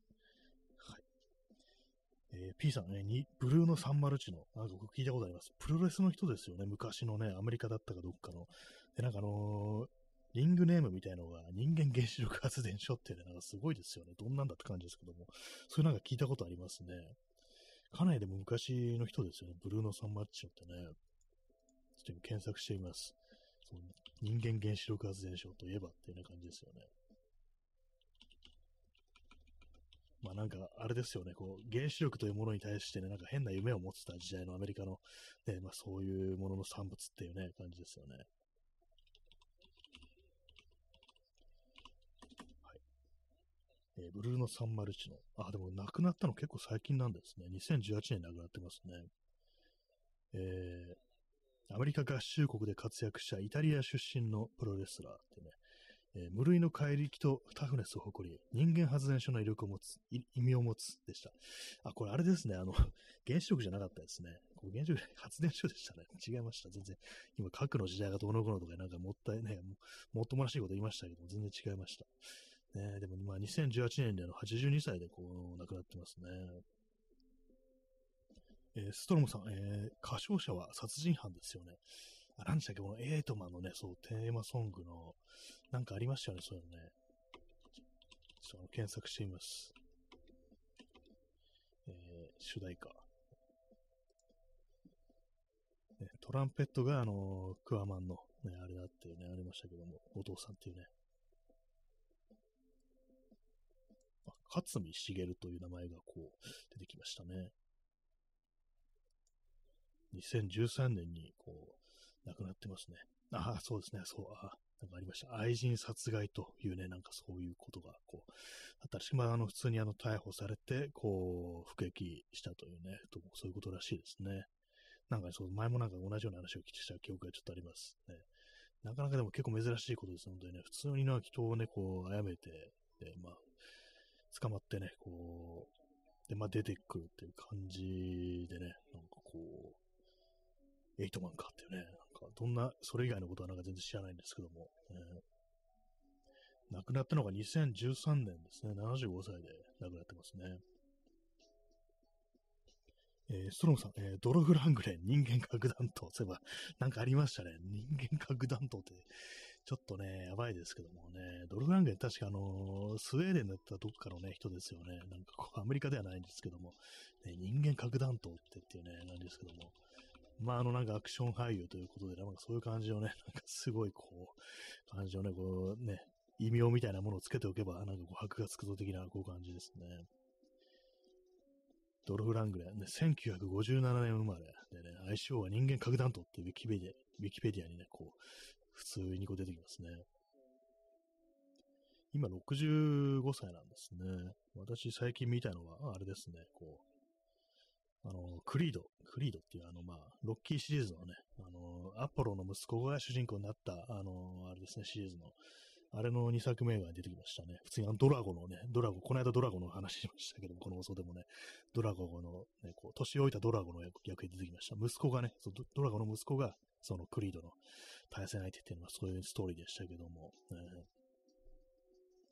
はい。えー、P さんね、に、ブルーの301の、なんか僕聞いたことあります。プロレスの人ですよね、昔のね、アメリカだったかどっかの。で、なんかあのー、リングネームみたいのが人間原子力発電所ってね、なんかすごいですよね。どんなんだって感じですけども。それなんか聞いたことありますね。かなりでも昔の人ですよね。ブルーノ・サンマッチョってね。ちょっと今検索してみます。その人間原子力発電所といえばっていう感じですよね。まあなんか、あれですよね、こう、原子力というものに対してね、なんか変な夢を持ってた時代のアメリカの、ね、まあそういうものの産物っていうね、感じですよね。えー、ブルーノ・サンマルチの、あ、でも亡くなったの結構最近なんですね。2018年亡くなってますね。えー、アメリカ合衆国で活躍したイタリア出身のプロレスラーってね、えー、無類の怪力とタフネスを誇り、人間発電所の威力を持つ、意味を持つでした。あ、これあれですね、あの、(laughs) 原子力じゃなかったですね。こ原子力 (laughs) 発電所でしたね。(laughs) 違いました。全然。今、核の時代がどうのこうのとか、なんかもったいね、もっともらしいこと言いましたけど、全然違いました。ね、でも、まあ、2018年であの82歳でこう、亡くなってますね。えー、ストロムさん、えー、歌唱者は殺人犯ですよね。あ、何でしたっけこのエイトマンのね、そう、テーマソングの、なんかありましたよね、そういうのね。ちょっと検索してみます。えー、主題歌。トランペットが、あのクワマンの、ね、あれだっていうね、ありましたけども、お父さんっていうね。あ、勝見茂という名前がこう、出てきましたね。2013年に、こう、亡くなってますね。ああ、そうですね、そう、ああなんかありました。愛人殺害というね、なんかそういうことが、こう、あったりし、まあ、あの、普通にあの、逮捕されて、こう、服役したというね、そういうことらしいですね。なんか、そう、前もなんか同じような話を聞きした記憶がちょっとありますね。なかなかでも結構珍しいことですのでね、普通にな人をね、こう、殺めて、で、まあ、捕まってね、こう、で、まあ出てくるっていう感じでね、なんかこう、エイトマンかっていうね、なんかどんな、それ以外のことはなんか全然知らないんですけども、えー、亡くなったのが2013年ですね、75歳で亡くなってますね。えー、ストロムさん、えー、ドロフラングレン、人間核弾頭。そういえば、なんかありましたね。人間核弾頭って、ちょっとね、やばいですけどもね。ドロフラングレン、確かあの、スウェーデンだったどっかのね、人ですよね。なんかこう、アメリカではないんですけども、ね、人間核弾頭ってっていうね、なんですけども。まあ、あの、なんかアクション俳優ということで、なんかそういう感じをね、なんかすごいこう、感じをね、こうね、異名みたいなものをつけておけば、なんかこう、箔がつくぞ的な、こう感じですね。ドルフ・ラングレン、ね、1957年生まれでね、愛称は人間核弾頭ってウィキペディア、ウィキペディアにね、こう、普通にこう出てきますね。今65歳なんですね。私最近見たのは、あれですね、こう、あの、クリード、クリードっていうあの、まあ、ロッキーシリーズのね、あの、アポロの息子が主人公になった、あの、あれですね、シリーズの、あれの2作目が出てきましたね。普通にあのドラゴのね、ドラゴ、この間ドラゴの話しましたけども、この放送でもね、ドラゴのね、こう、年老いたドラゴの役で出てきました。息子がね、ドラゴの息子が、そのクリードの対戦相手っていうのはそういうストーリーでしたけども、えー、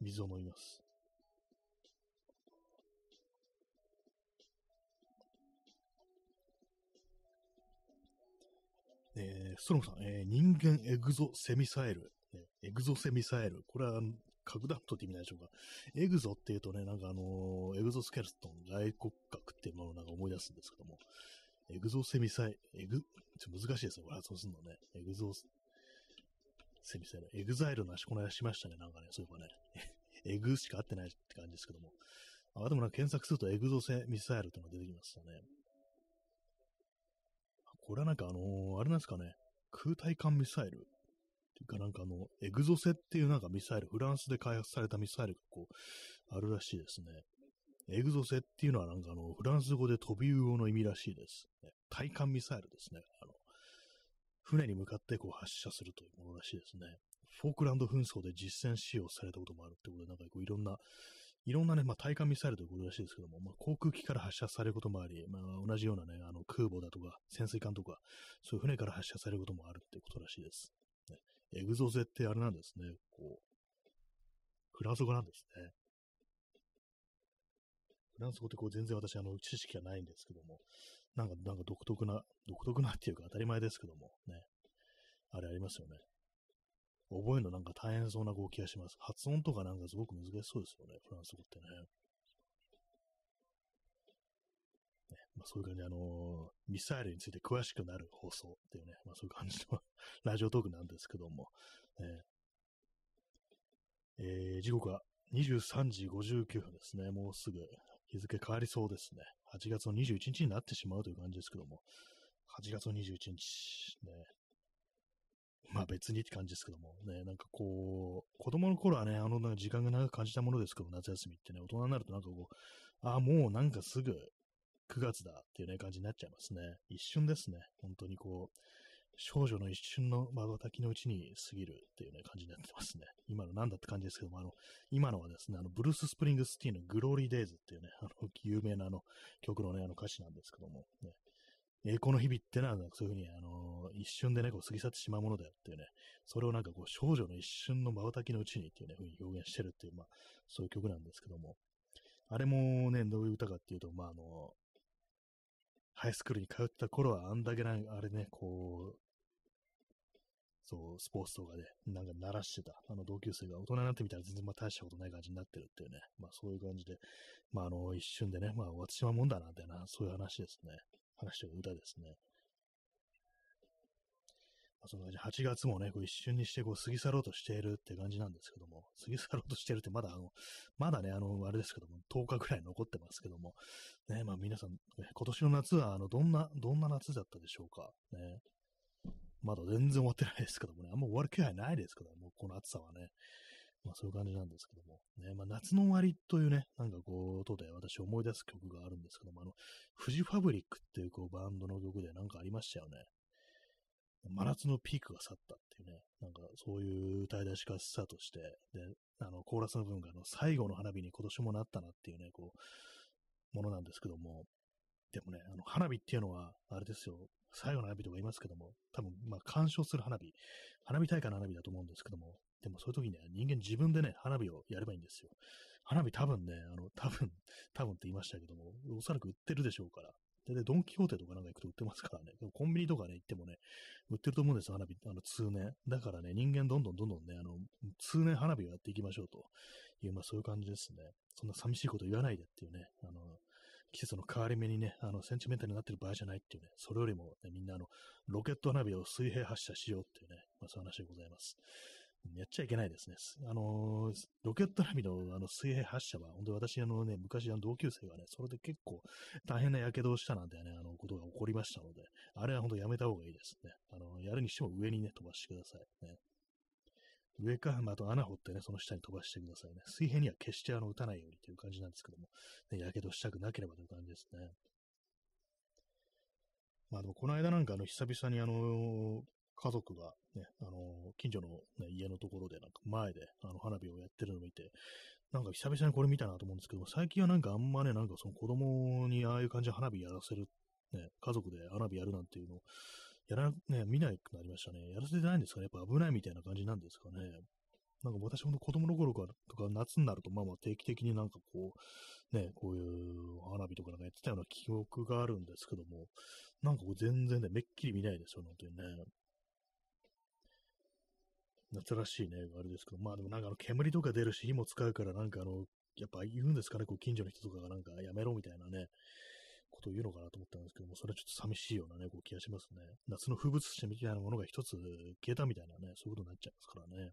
水を飲みます。えー、ストロムさん、えー、人間エグゾセミサイル、ね、エグゾセミサイル。これは核弾頭って意味ないでしょうか。エグゾっていうとね、なんかあのー、エグゾスケルトン、外骨格っていうものをなんか思い出すんですけども、エグゾセミサイ、エグ、ちょっと難しいですね、これ発音するのね。エグゾセミサイル。エグザイルの話この間しましたね、なんかね、そういえばね。エグしか合ってないって感じですけども。あ、でもなんか検索するとエグゾセミサイルってのが出てきましたね。これはなんかあのー、あれなんですかね、空対艦ミサイルていうかなんかあの、エグゾセっていうなんかミサイル、フランスで開発されたミサイルがこう、あるらしいですね。エグゾセっていうのはなんかあの、フランス語で飛び魚の意味らしいです。ね、対艦ミサイルですね。あの、船に向かってこう発射するというものらしいですね。フォークランド紛争で実戦使用されたこともあるってことで、なんかこういろんな、いろんなね、まあ、対艦ミサイルということらしいですけども、まあ、航空機から発射されることもあり、まあ、同じようなね、あの空母だとか潜水艦とか、そういう船から発射されることもあるっていうことらしいです。ね、エグゾゼってあれなんですね。こう、フランス語なんですね。フランス語ってこう全然私あの知識がないんですけども、なんか、なんか独特な、独特なっていうか当たり前ですけども、ね。あれありますよね。覚えるのなんか大変そうなこう気がします。発音とかなんかすごく難しそうですよね。フランス語ってね。ねまあ、そういう感じで、あのー、ミサイルについて詳しくなる放送っていうね、まあ、そういう感じの (laughs) ラジオトークなんですけども、ねえー、時刻は23時59分ですね。もうすぐ日付変わりそうですね。8月の21日になってしまうという感じですけども、8月の21日、ね。まあ別にって感じですけども、ね、なんかこう、子供の頃はね、あの時間が長く感じたものですけど、夏休みってね、大人になるとなんかこう、ああ、もうなんかすぐ9月だっていうね、感じになっちゃいますね。一瞬ですね。本当にこう、少女の一瞬の瞬きのうちに過ぎるっていうね、感じになってますね。今のなんだって感じですけども、あの、今のはですね、あの、ブルース・スプリングスティーンのグローリー・デイズっていうね、あの、有名なあの、曲のね、あの歌詞なんですけども、ね、栄光の日々ってのは、そういうふうに、あの、一瞬でね、こう過ぎ去ってしまうものだよっていうね、それをなんかこう、少女の一瞬の瞬きのうちにっていうね、ふうに表現してるっていう、まあ、そういう曲なんですけども、あれもね、どういう歌かっていうと、まあ、あの、ハイスクールに通ってた頃は、あんだけなんあれね、こう、そう、スポーツとかで、なんか鳴らしてた、あの同級生が大人になってみたら全然まあ大したことない感じになってるっていうね、まあそういう感じで、まああの、一瞬でね、まあ終わってしまうもんだな、みたいな、そういう話ですね。話というか歌ですね。まあ、その8月もね、こう一瞬にしてこう過ぎ去ろうとしているって感じなんですけども、(laughs) 過ぎ去ろうとしてるってまだあの、まだね、あの、あれですけども、10日ぐらい残ってますけども、ね、まあ皆さん、ね、今年の夏は、あの、どんな、どんな夏だったでしょうか。ね。まだ全然終わってないですけどもね、あんま終わる気配ないですけども、この暑さはね。まあそういう感じなんですけども。ね、まあ夏の終わりというね、なんかこう、とで私思い出す曲があるんですけども、あの、フジファブリックっていうこうバンドの曲でなんかありましたよね。真夏のピークが去ったっていうね、なんかそういう歌い出しからスタートして、で、あの、コーラスの部分があの最後の花火に今年もなったなっていうね、こう、ものなんですけども、でもね、あの、花火っていうのは、あれですよ、最後の花火とか言いますけども、多分、まあ、鑑賞する花火、花火大会の花火だと思うんですけども、でもそういう時には人間自分でね、花火をやればいいんですよ。花火多分ね、あの、多分、多分って言いましたけども、おそらく売ってるでしょうから、で、でドンキホーテとかなんか行くと売ってますからね。でもコンビニとかね、行ってもね、売ってると思うんですよ、花火。あの、通年。だからね、人間どんどんどんどんね、あの、通年花火をやっていきましょうという、まあそういう感じですね。そんな寂しいこと言わないでっていうね、あの、季節の変わり目にね、あの、センチメンタルになってる場合じゃないっていうね、それよりも、ね、みんなあの、ロケット花火を水平発射しようっていうね、まあそういう話でございます。やっちゃいけないですね。あの、ロケット並みのあの水平発射は、本当私、あのね、昔あの同級生がね、それで結構大変な火傷をしたなんてね、あのことが起こりましたので、あれは本当やめた方がいいですね。あの、やるにしても上にね、飛ばしてください。ね。上か、まあ、と穴掘ってね、その下に飛ばしてくださいね。水平には決してあの打たないようにという感じなんですけども、ね、やけどしたくなければという感じですね。まあでもこの間なんかあの久々にあの家族がね、あの、近所の、ね、家のところで、なんか前で、あの、花火をやってるのを見て、なんか久々にこれ見たなと思うんですけど、最近はなんかあんまね、なんかその子供にああいう感じで花火やらせる、ね、家族で花火やるなんていうのを、やら、ね、見なくなりましたね。やらせてないんですかね。やっぱ危ないみたいな感じなんですかね。なんか私も子供の頃からとか夏になると、まあまあ定期的になんかこう、ね、こういう花火とかなんかやってたような記憶があるんですけども、なんかこう全然ね、めっきり見ないですよ、本当にね。夏らしいね、あれですけど、まあでもなんかあの煙とか出るし、火も使うからなんかあの、やっぱ言うんですかね、こう近所の人とかがなんかやめろみたいなね、ことを言うのかなと思ったんですけども、それはちょっと寂しいようなね、こう気がしますね。夏の風物詩みたいなものが一つ消えたみたいなね、そういうことになっちゃいますからね。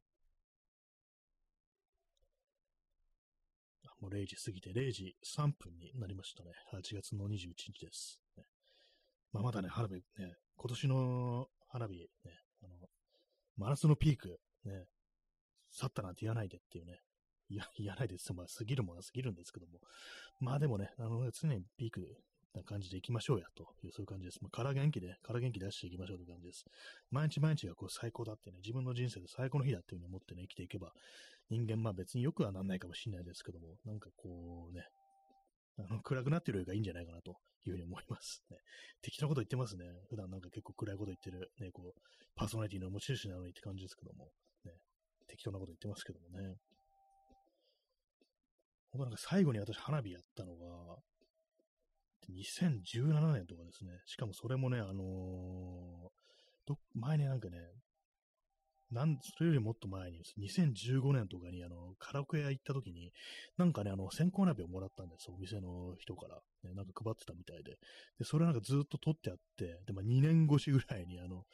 もう0時過ぎて0時3分になりましたね。8月の21日です。ね、まあ、まだね、花火ね、今年の花火ね、あの、真夏のピークね、去ったなんて言わないでっていうね、いや、言わないです。まあ、過ぎるものは過ぎるんですけども。まあでもね、あの、常にピークな感じでいきましょうや、という、そういう感じです。まあ、から元気で、から元気出していきましょうという感じです。毎日毎日がこう最高だってね、自分の人生で最高の日だっていうふうに思ってね、生きていけば、人間、まあ別によくはなんないかもしれないですけども、なんかこうね、あの暗くなってるよりがいいんじゃないかなというふうに思います。ね、適当なこと言ってますね。普段なんか結構暗いこと言ってる、ね、こう、パーソナリティの持ち主なのにって感じですけども、適当なこと言ってますけどもね。ほんとなんか最後に私花火やったのが、2017年とかですね。しかもそれもね、あのー、ど前ね、なんかね、なん、それよりもっと前に、2015年とかに、あの、カラオケ屋行った時に、なんかね、あの、線香鍋をもらったんですお店の人から。ね、なんか配ってたみたいで。で、それなんかずっと取ってあって、で、まあ、2年越しぐらいに、あの、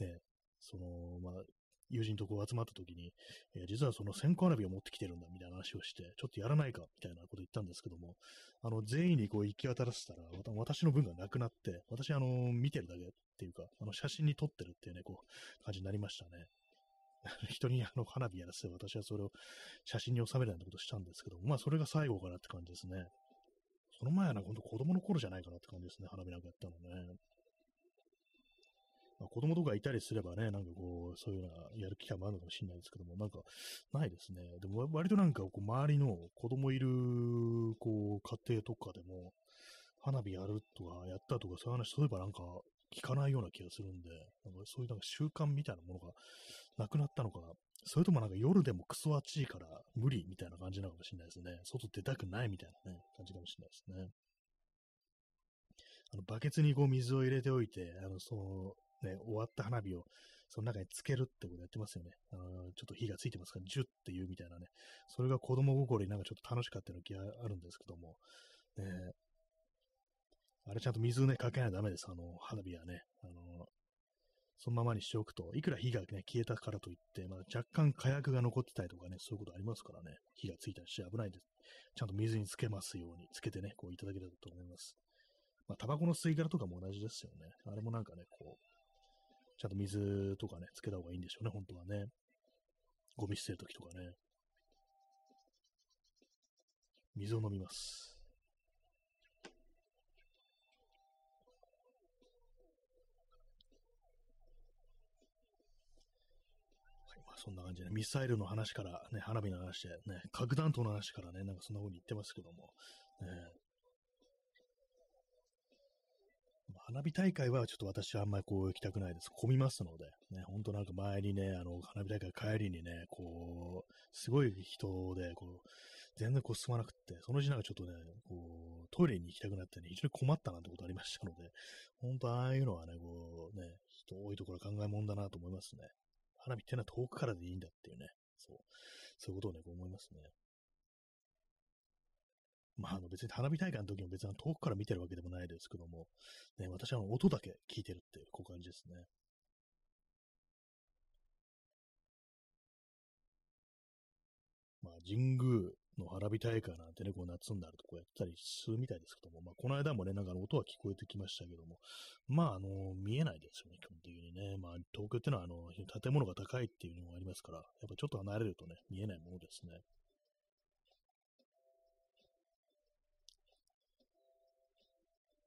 ね、その、まあ、友人とこう集まった時に、えー、実はその線香花火を持ってきてるんだみたいな話をして、ちょっとやらないかみたいなこと言ったんですけども、あの、全員にこう行き渡らせたら、私の分がなくなって、私あの、見てるだけっていうか、あの、写真に撮ってるっていうね、こう、感じになりましたね。(laughs) 人にあの花火やらせて私はそれを写真に収めるようなことしたんですけども、まあそれが最後かなって感じですね。その前はなんか本当子供の頃じゃないかなって感じですね、花火なんかやったのね。まあ、子供とかいたりすればね、なんかこう、そういうのはやる機会もあるのかもしれないですけども、なんか、ないですね。でも、割となんか、こう、周りの子供いる、こう、家庭とかでも、花火やるとか、やったとか、そういう話、そういえばなんか、聞かないような気がするんで、なんかそういうなんか習慣みたいなものがなくなったのかな。それともなんか夜でもクソ暑いから無理みたいな感じなのかもしれないですね。外出たくないみたいなね、感じかもしれないですね。あの、バケツにこう水を入れておいて、あの、その、ね、終わった花火をその中につけるってことやってますよね。あのちょっと火がついてますから、ジュッっていうみたいなね。それが子供心になんかちょっと楽しかったような気があるんですけども、ね、あれちゃんと水ね、かけないとダメです。あの、花火はね。あの、そのままにしておくと、いくら火がね、消えたからといって、まあ、若干火薬が残ってたりとかね、そういうことありますからね、火がついたりして危ないです。ちゃんと水につけますように、つけてね、こういただければと思います。まあ、タバコの吸い殻とかも同じですよね。あれもなんかね、こう、ちゃんと水とかね、つけた方がいいんでしょうね、本当はね。ゴミ捨てるときとかね。水を飲みます。まあそんな感じで、ね、ミサイルの話から、ね、花火の話で、ね、核弾頭の話からね、なんかそんな風に言ってますけども、ね、花火大会はちょっと私はあんまりこう行きたくないです。混みますので、ね、ほんとなんか前にね、あの、花火大会帰りにね、こう、すごい人で、こう、全然こう進まなくって、そのうちなんかちょっとね、こう、トイレに行きたくなってね、非常に困ったなんてことありましたので、本当ああいうのはね、こう、ね、人多いところ考えもんだなと思いますね。花火っていうのは遠くからでいいんだっていうね、そう、そういうことをね、こう思いますね。まあ、あの別に花火大会の時も別に遠くから見てるわけでもないですけども、ね、私は音だけ聞いてるっていう、こういう感じですね。まあ、神宮の花火大会なんてね、こう夏になるとこうやったりするみたいですけども、まあ、この間もね、なんか音は聞こえてきましたけども、まあ、あの、見えないですよね、基本的にね。まあ、東京ってのは、あの、建物が高いっていうのもありますから、やっぱちょっと離れるとね、見えないものですね。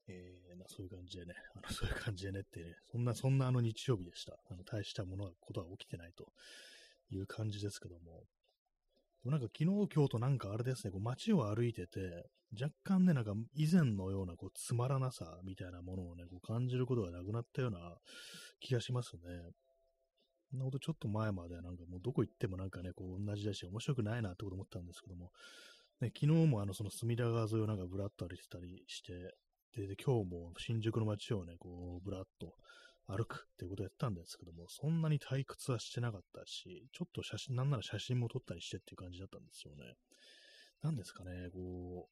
えー、まあ、そういう感じでね、あのそういう感じでねってね、そんな、そんなあの日曜日でした。あの大したものは、ことは起きてないという感じですけども、でもなんか昨日、今日となんかあれですね、こう街を歩いてて、若干ね、なんか以前のようなこうつまらなさみたいなものをね、こう感じることがなくなったような気がしますね。そんなことちょっと前までなんかもうどこ行ってもなんかね、こう同じだし面白くないなってこと思ったんですけども、ね、昨日もあのその隅田川沿いをなんかぶらっと歩いてたりして、で、で今日も新宿の街をね、こうぶらっと歩くっていうことをやったんですけども、そんなに退屈はしてなかったし、ちょっと写真、なんなら写真も撮ったりしてっていう感じだったんですよね。なんですかね、こ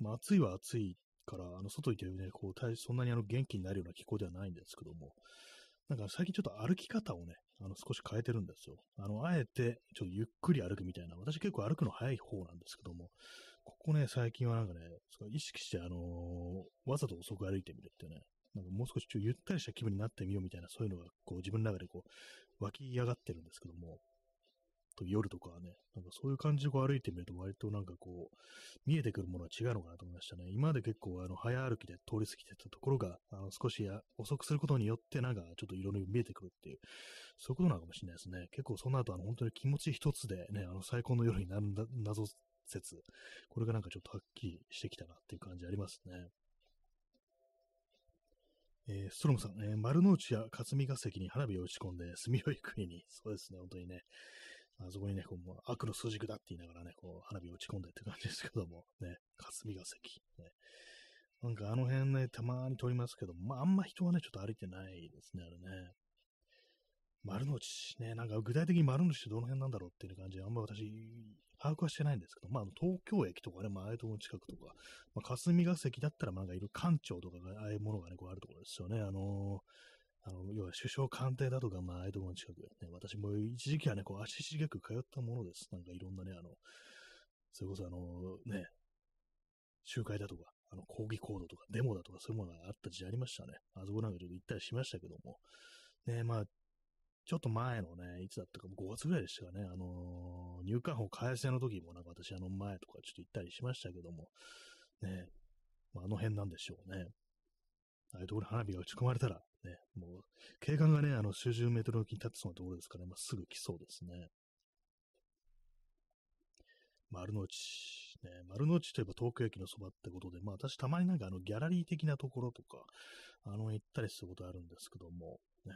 う、まあ、暑いは暑いから、あの、外行ってね、こう、そんなにあの元気になるような気候ではないんですけども、なんか最近ちょっと歩き方をね、あの、少し変えてるんですよ。あの、あえて、ちょっとゆっくり歩くみたいな、私結構歩くの早い方なんですけども、ここね、最近はなんかね、意識して、あのー、わざと遅く歩いてみるってね、なんかもう少しちょゆったりした気分になってみようみたいな、そういうのが、こう自分の中でこう、湧き上がってるんですけども、と夜とかはね、なんかそういう感じでこう歩いてみると割となんかこう、見えてくるものは違うのかなと思いましたね。今まで結構あの、早歩きで通り過ぎてたところが、あの、少し遅くすることによってなんかちょっといろいろ見えてくるっていう、そういうことなのかもしれないですね。結構その後あの、本当に気持ち一つでね、あの、最高の夜になるんだ、謎説、これがなんかちょっとはっきりしてきたなっていう感じありますね。えー、ストロムさん、えー、丸の内や霞が関に花火を打ち込んで、住みよい国に、(laughs) そうですね、本当にね、あそこにね、こう悪の数軸だって言いながらね、こう花火を打ち込んでって感じですけども、ね、霞が関、ね。なんかあの辺ね、たまに通りますけども、まああんま人はね、ちょっと歩いてないですね、あれね。丸の内、ね、なんか具体的に丸の内ってどの辺なんだろうっていう感じで、あんま私、把握はしてないんですけど、まあ、東京駅とかね、まあ、ああいうところの近くとか、まあ、霞が関だったら、なんかいる官庁とかが、ああいうものがね、こうあるところですよね。あのー、あの、要は首相官邸だとか、まあ、ああいうところの近くで、ね、私も一時期はね、こう、足しげく通ったものです。なんかいろんなね、あの、それこそあのね、集会だとか、あの、抗議行動とか、デモだとか、そういうものがあった時代ありましたね。あそこなんかちょっと行ったりしましたけども、ね、まあ、ちょっと前のね、いつだったか、5月ぐらいでしたかね、あのー、入管法改正の時もなんか私あの前とかちょっと行ったりしましたけども、ね、まあ、あの辺なんでしょうね。ああいうところに花火が打ち込まれたら、ね、もう、景観がね、あの、数十メートル沖に立ってそうなところですから、ね、まあ、すぐ来そうですね。丸の内、ね、丸の内といえば東京駅のそばってことで、まあ私たまになんかあのギャラリー的なところとか、あの行ったりすることあるんですけども、ね、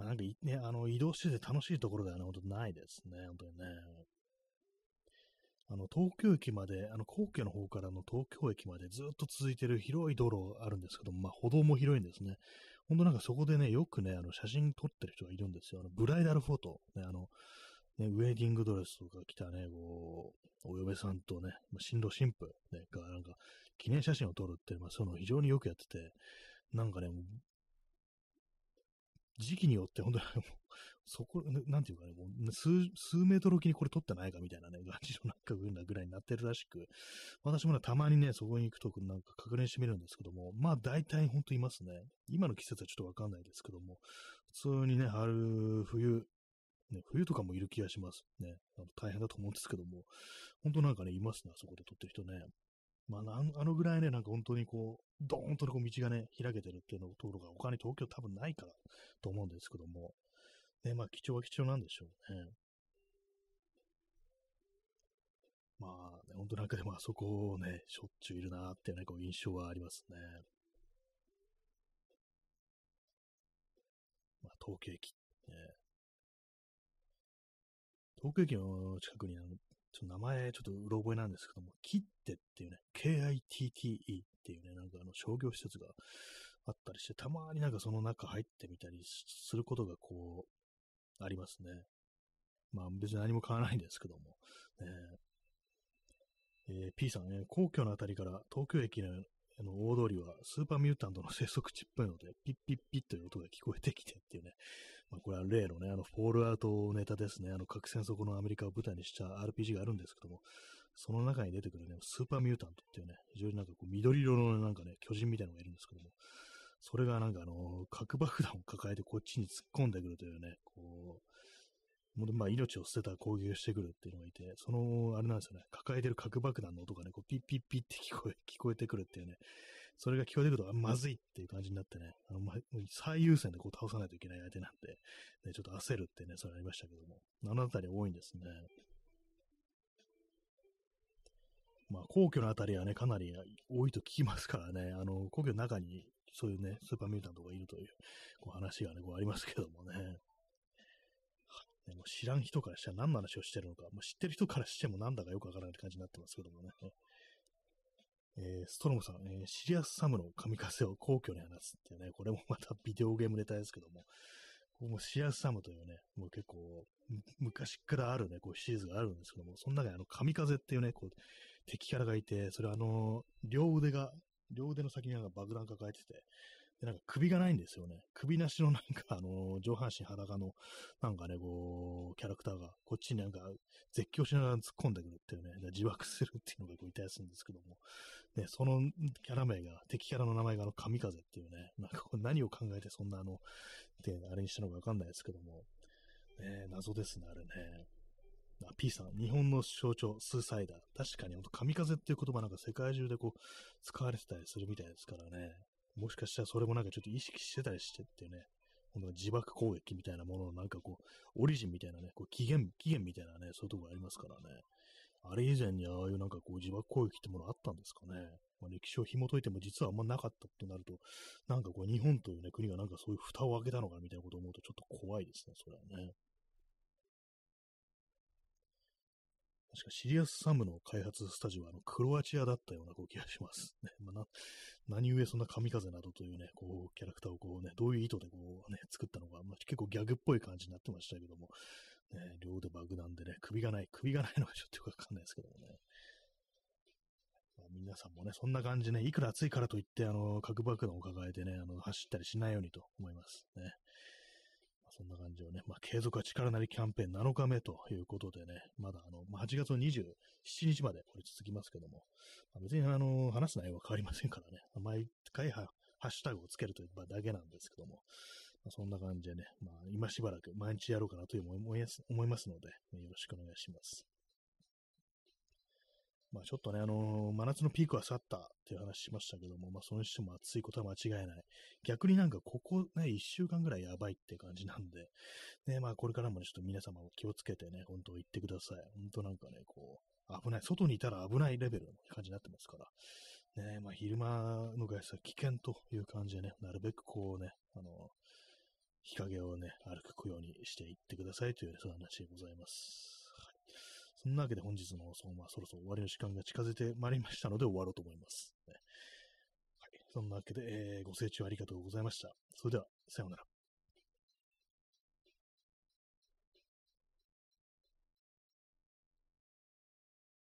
まあ、なんかね、あの、移動してて楽しいところではね、本当ないですね、本当にね。あの、東京駅まで、あの、皇居の方からの東京駅までずっと続いてる広い道路あるんですけども、まあ、歩道も広いんですね。ほんとなんかそこでね、よくね、あの、写真撮ってる人がいるんですよ。あの、ブライダルフォト。ね、あの、ね、ウェディングドレスとか着たね、こう、お嫁さんとね、新郎新婦、ね、が、なんか、記念写真を撮るって、まあ、その非常によくやってて、なんかね、時期によって本当に、そこ、なんていうかね、もう数、数メートルおきにこれ撮ってないかみたいなね、感じのなんかぐらいになってるらしく、私もね、たまにね、そこに行くとなんか確認してみるんですけども、まあ大体本当いますね。今の季節はちょっとわかんないですけども、普通にね、春、冬、ね、冬とかもいる気がしますね。あの大変だと思うんですけども、本当なんかね、いますね、あそこで撮ってる人ね。まあ、あのぐらいね、なんか本当にこう、ドーンとこう道がね、開けてるっていうのところが他に東京多分ないからと思うんですけども、ね、まあ貴重は貴重なんでしょうね。まあ、ね、本当なんかでもあそこをね、しょっちゅういるなっていうね、こう印象はありますね。まあ、東京駅、ね。東京駅の近くに、ちょっと名前、ちょっとうろ覚えなんですけども、キッテっていうね、K-I-T-T-E っていうね、なんかあの商業施設があったりして、たまになんかその中入ってみたりすることがこう、ありますね。まあ別に何も買わないんですけども。ねえー、P さんね、皇居のあたりから東京駅のあの大通りはスーパーミュータントの生息地っぽいので、ピッピッピッという音が聞こえてきてっていうね、まあ、これは例のね、あの、フォールアウトネタですね。あの、核戦争後のアメリカを舞台にした RPG があるんですけども、その中に出てくるね、スーパーミュータントっていうね、非常になんかこう、緑色のなんかね、巨人みたいなのがいるんですけども、それがなんかあの、核爆弾を抱えてこっちに突っ込んでくるというね、こう、まあ命を捨てた攻撃をしてくるっていうのがいて、その、あれなんですよね、抱えてる核爆弾の音がね、こうピッピッピッって聞こえ、(laughs) 聞こえてくるっていうね、それが聞こえてくると、あ、まずいっていう感じになってね、あの、ま、最優先でこう倒さないといけない相手なんで、ね、ちょっと焦るってね、それありましたけども、あのあたり多いんですね。まあ、皇居のあたりはね、かなり多いと聞きますからね、あの、皇居の中にそういうね、スーパーミュータントがいるという、こう話がね、こうありますけどもね。ねもう知らん人からしたら何の話をしてるのか、もう知ってる人からしてもなんだかよくわからない感じになってますけどもね。えー、ストロムさん、えー、シリアスサムの神風を皇居に放つっていうね、これもまたビデオゲームネタですけども、こもシリアスサムというね、もう結構昔からあるね、こうシリーズがあるんですけども、その中にあの神風っていうね、こう敵キャラがいて、それあの、両腕が、両腕の先になんか爆弾抱えてて、で、なんか首がないんですよね。首なしのなんか、あの上半身裸の、なんかね、こう、キャラクターが、こっちになんか、絶叫しながら突っ込んでくるっていうね、自爆するっていうのがこういたりするんですけども、ね、そのキャラ名が、敵キャラの名前があの、神風っていうね、なんかこう何を考えてそんなあの、で、あれにしたのかわかんないですけども、ね、謎ですね、あれね。あ、P さん、日本の象徴、スーサイダー。確かに、ほんと、神風っていう言葉なんか世界中でこう、使われてたりするみたいですからね。もしかしたらそれもなんかちょっと意識してたりしてってね、この自爆攻撃みたいなもののなんかこう、オリジンみたいなね、こう起源、起源みたいなね、そういうところありますからね。あれ以前にああいうなんかこう自爆攻撃ってものあったんですかね。まあ、歴史を紐解いても実はあんまなかったってなると、なんかこう日本というね、国がなんかそういう蓋を開けたのかみたいなことを思うとちょっと怖いですね、それはね。確かシリアスサムの開発スタジオはあのクロアチアだったようなこう気がします。(laughs) ねまあ、何故そんな神風などというね、こうキャラクターをこうね、どういう意図でこうね、作ったのか、まあ、結構ギャグっぽい感じになってましたけども、ね、両腕爆弾でね、首がない、首がないのがちょっとよくわかんないですけどもね。まあ、皆さんもね、そんな感じね、いくら暑いからといって、あの、核爆弾を抱えてね、あの、走ったりしないようにと思いますね。そんな感じをね、まあ、継続は力なりキャンペーン7日目ということでね、まだあの、まあ、8月の27日までこれ続きますけども、まあ、別にあの、話す内容は変わりませんからね、毎回ハッシュタグをつけるというだけなんですけども、まあ、そんな感じでね、まあ、今しばらく毎日やろうかなという思い思いますので、よろしくお願いします。まあちょっとね、あのー、真夏のピークは去ったっていう話しましたけども、まあそれにしても暑いことは間違いない。逆になんかここね、一週間ぐらいやばいって感じなんで、ね、まあこれからもちょっと皆様も気をつけてね、本当言ってください。本当なんかね、こう、危ない、外にいたら危ないレベルの感じになってますから。ね、まあ昼間の外出は危険という感じでね、なるべくこうね、あの、日陰をね、歩くようにしていってくださいという、そういう話でございます。そんなわけで本日の、放送は、そろそろ終わりの時間が近づいてまいりましたので終わろうと思います。はい。そんなわけで、えー、ご清聴ありがとうございました。それでは、さようなら。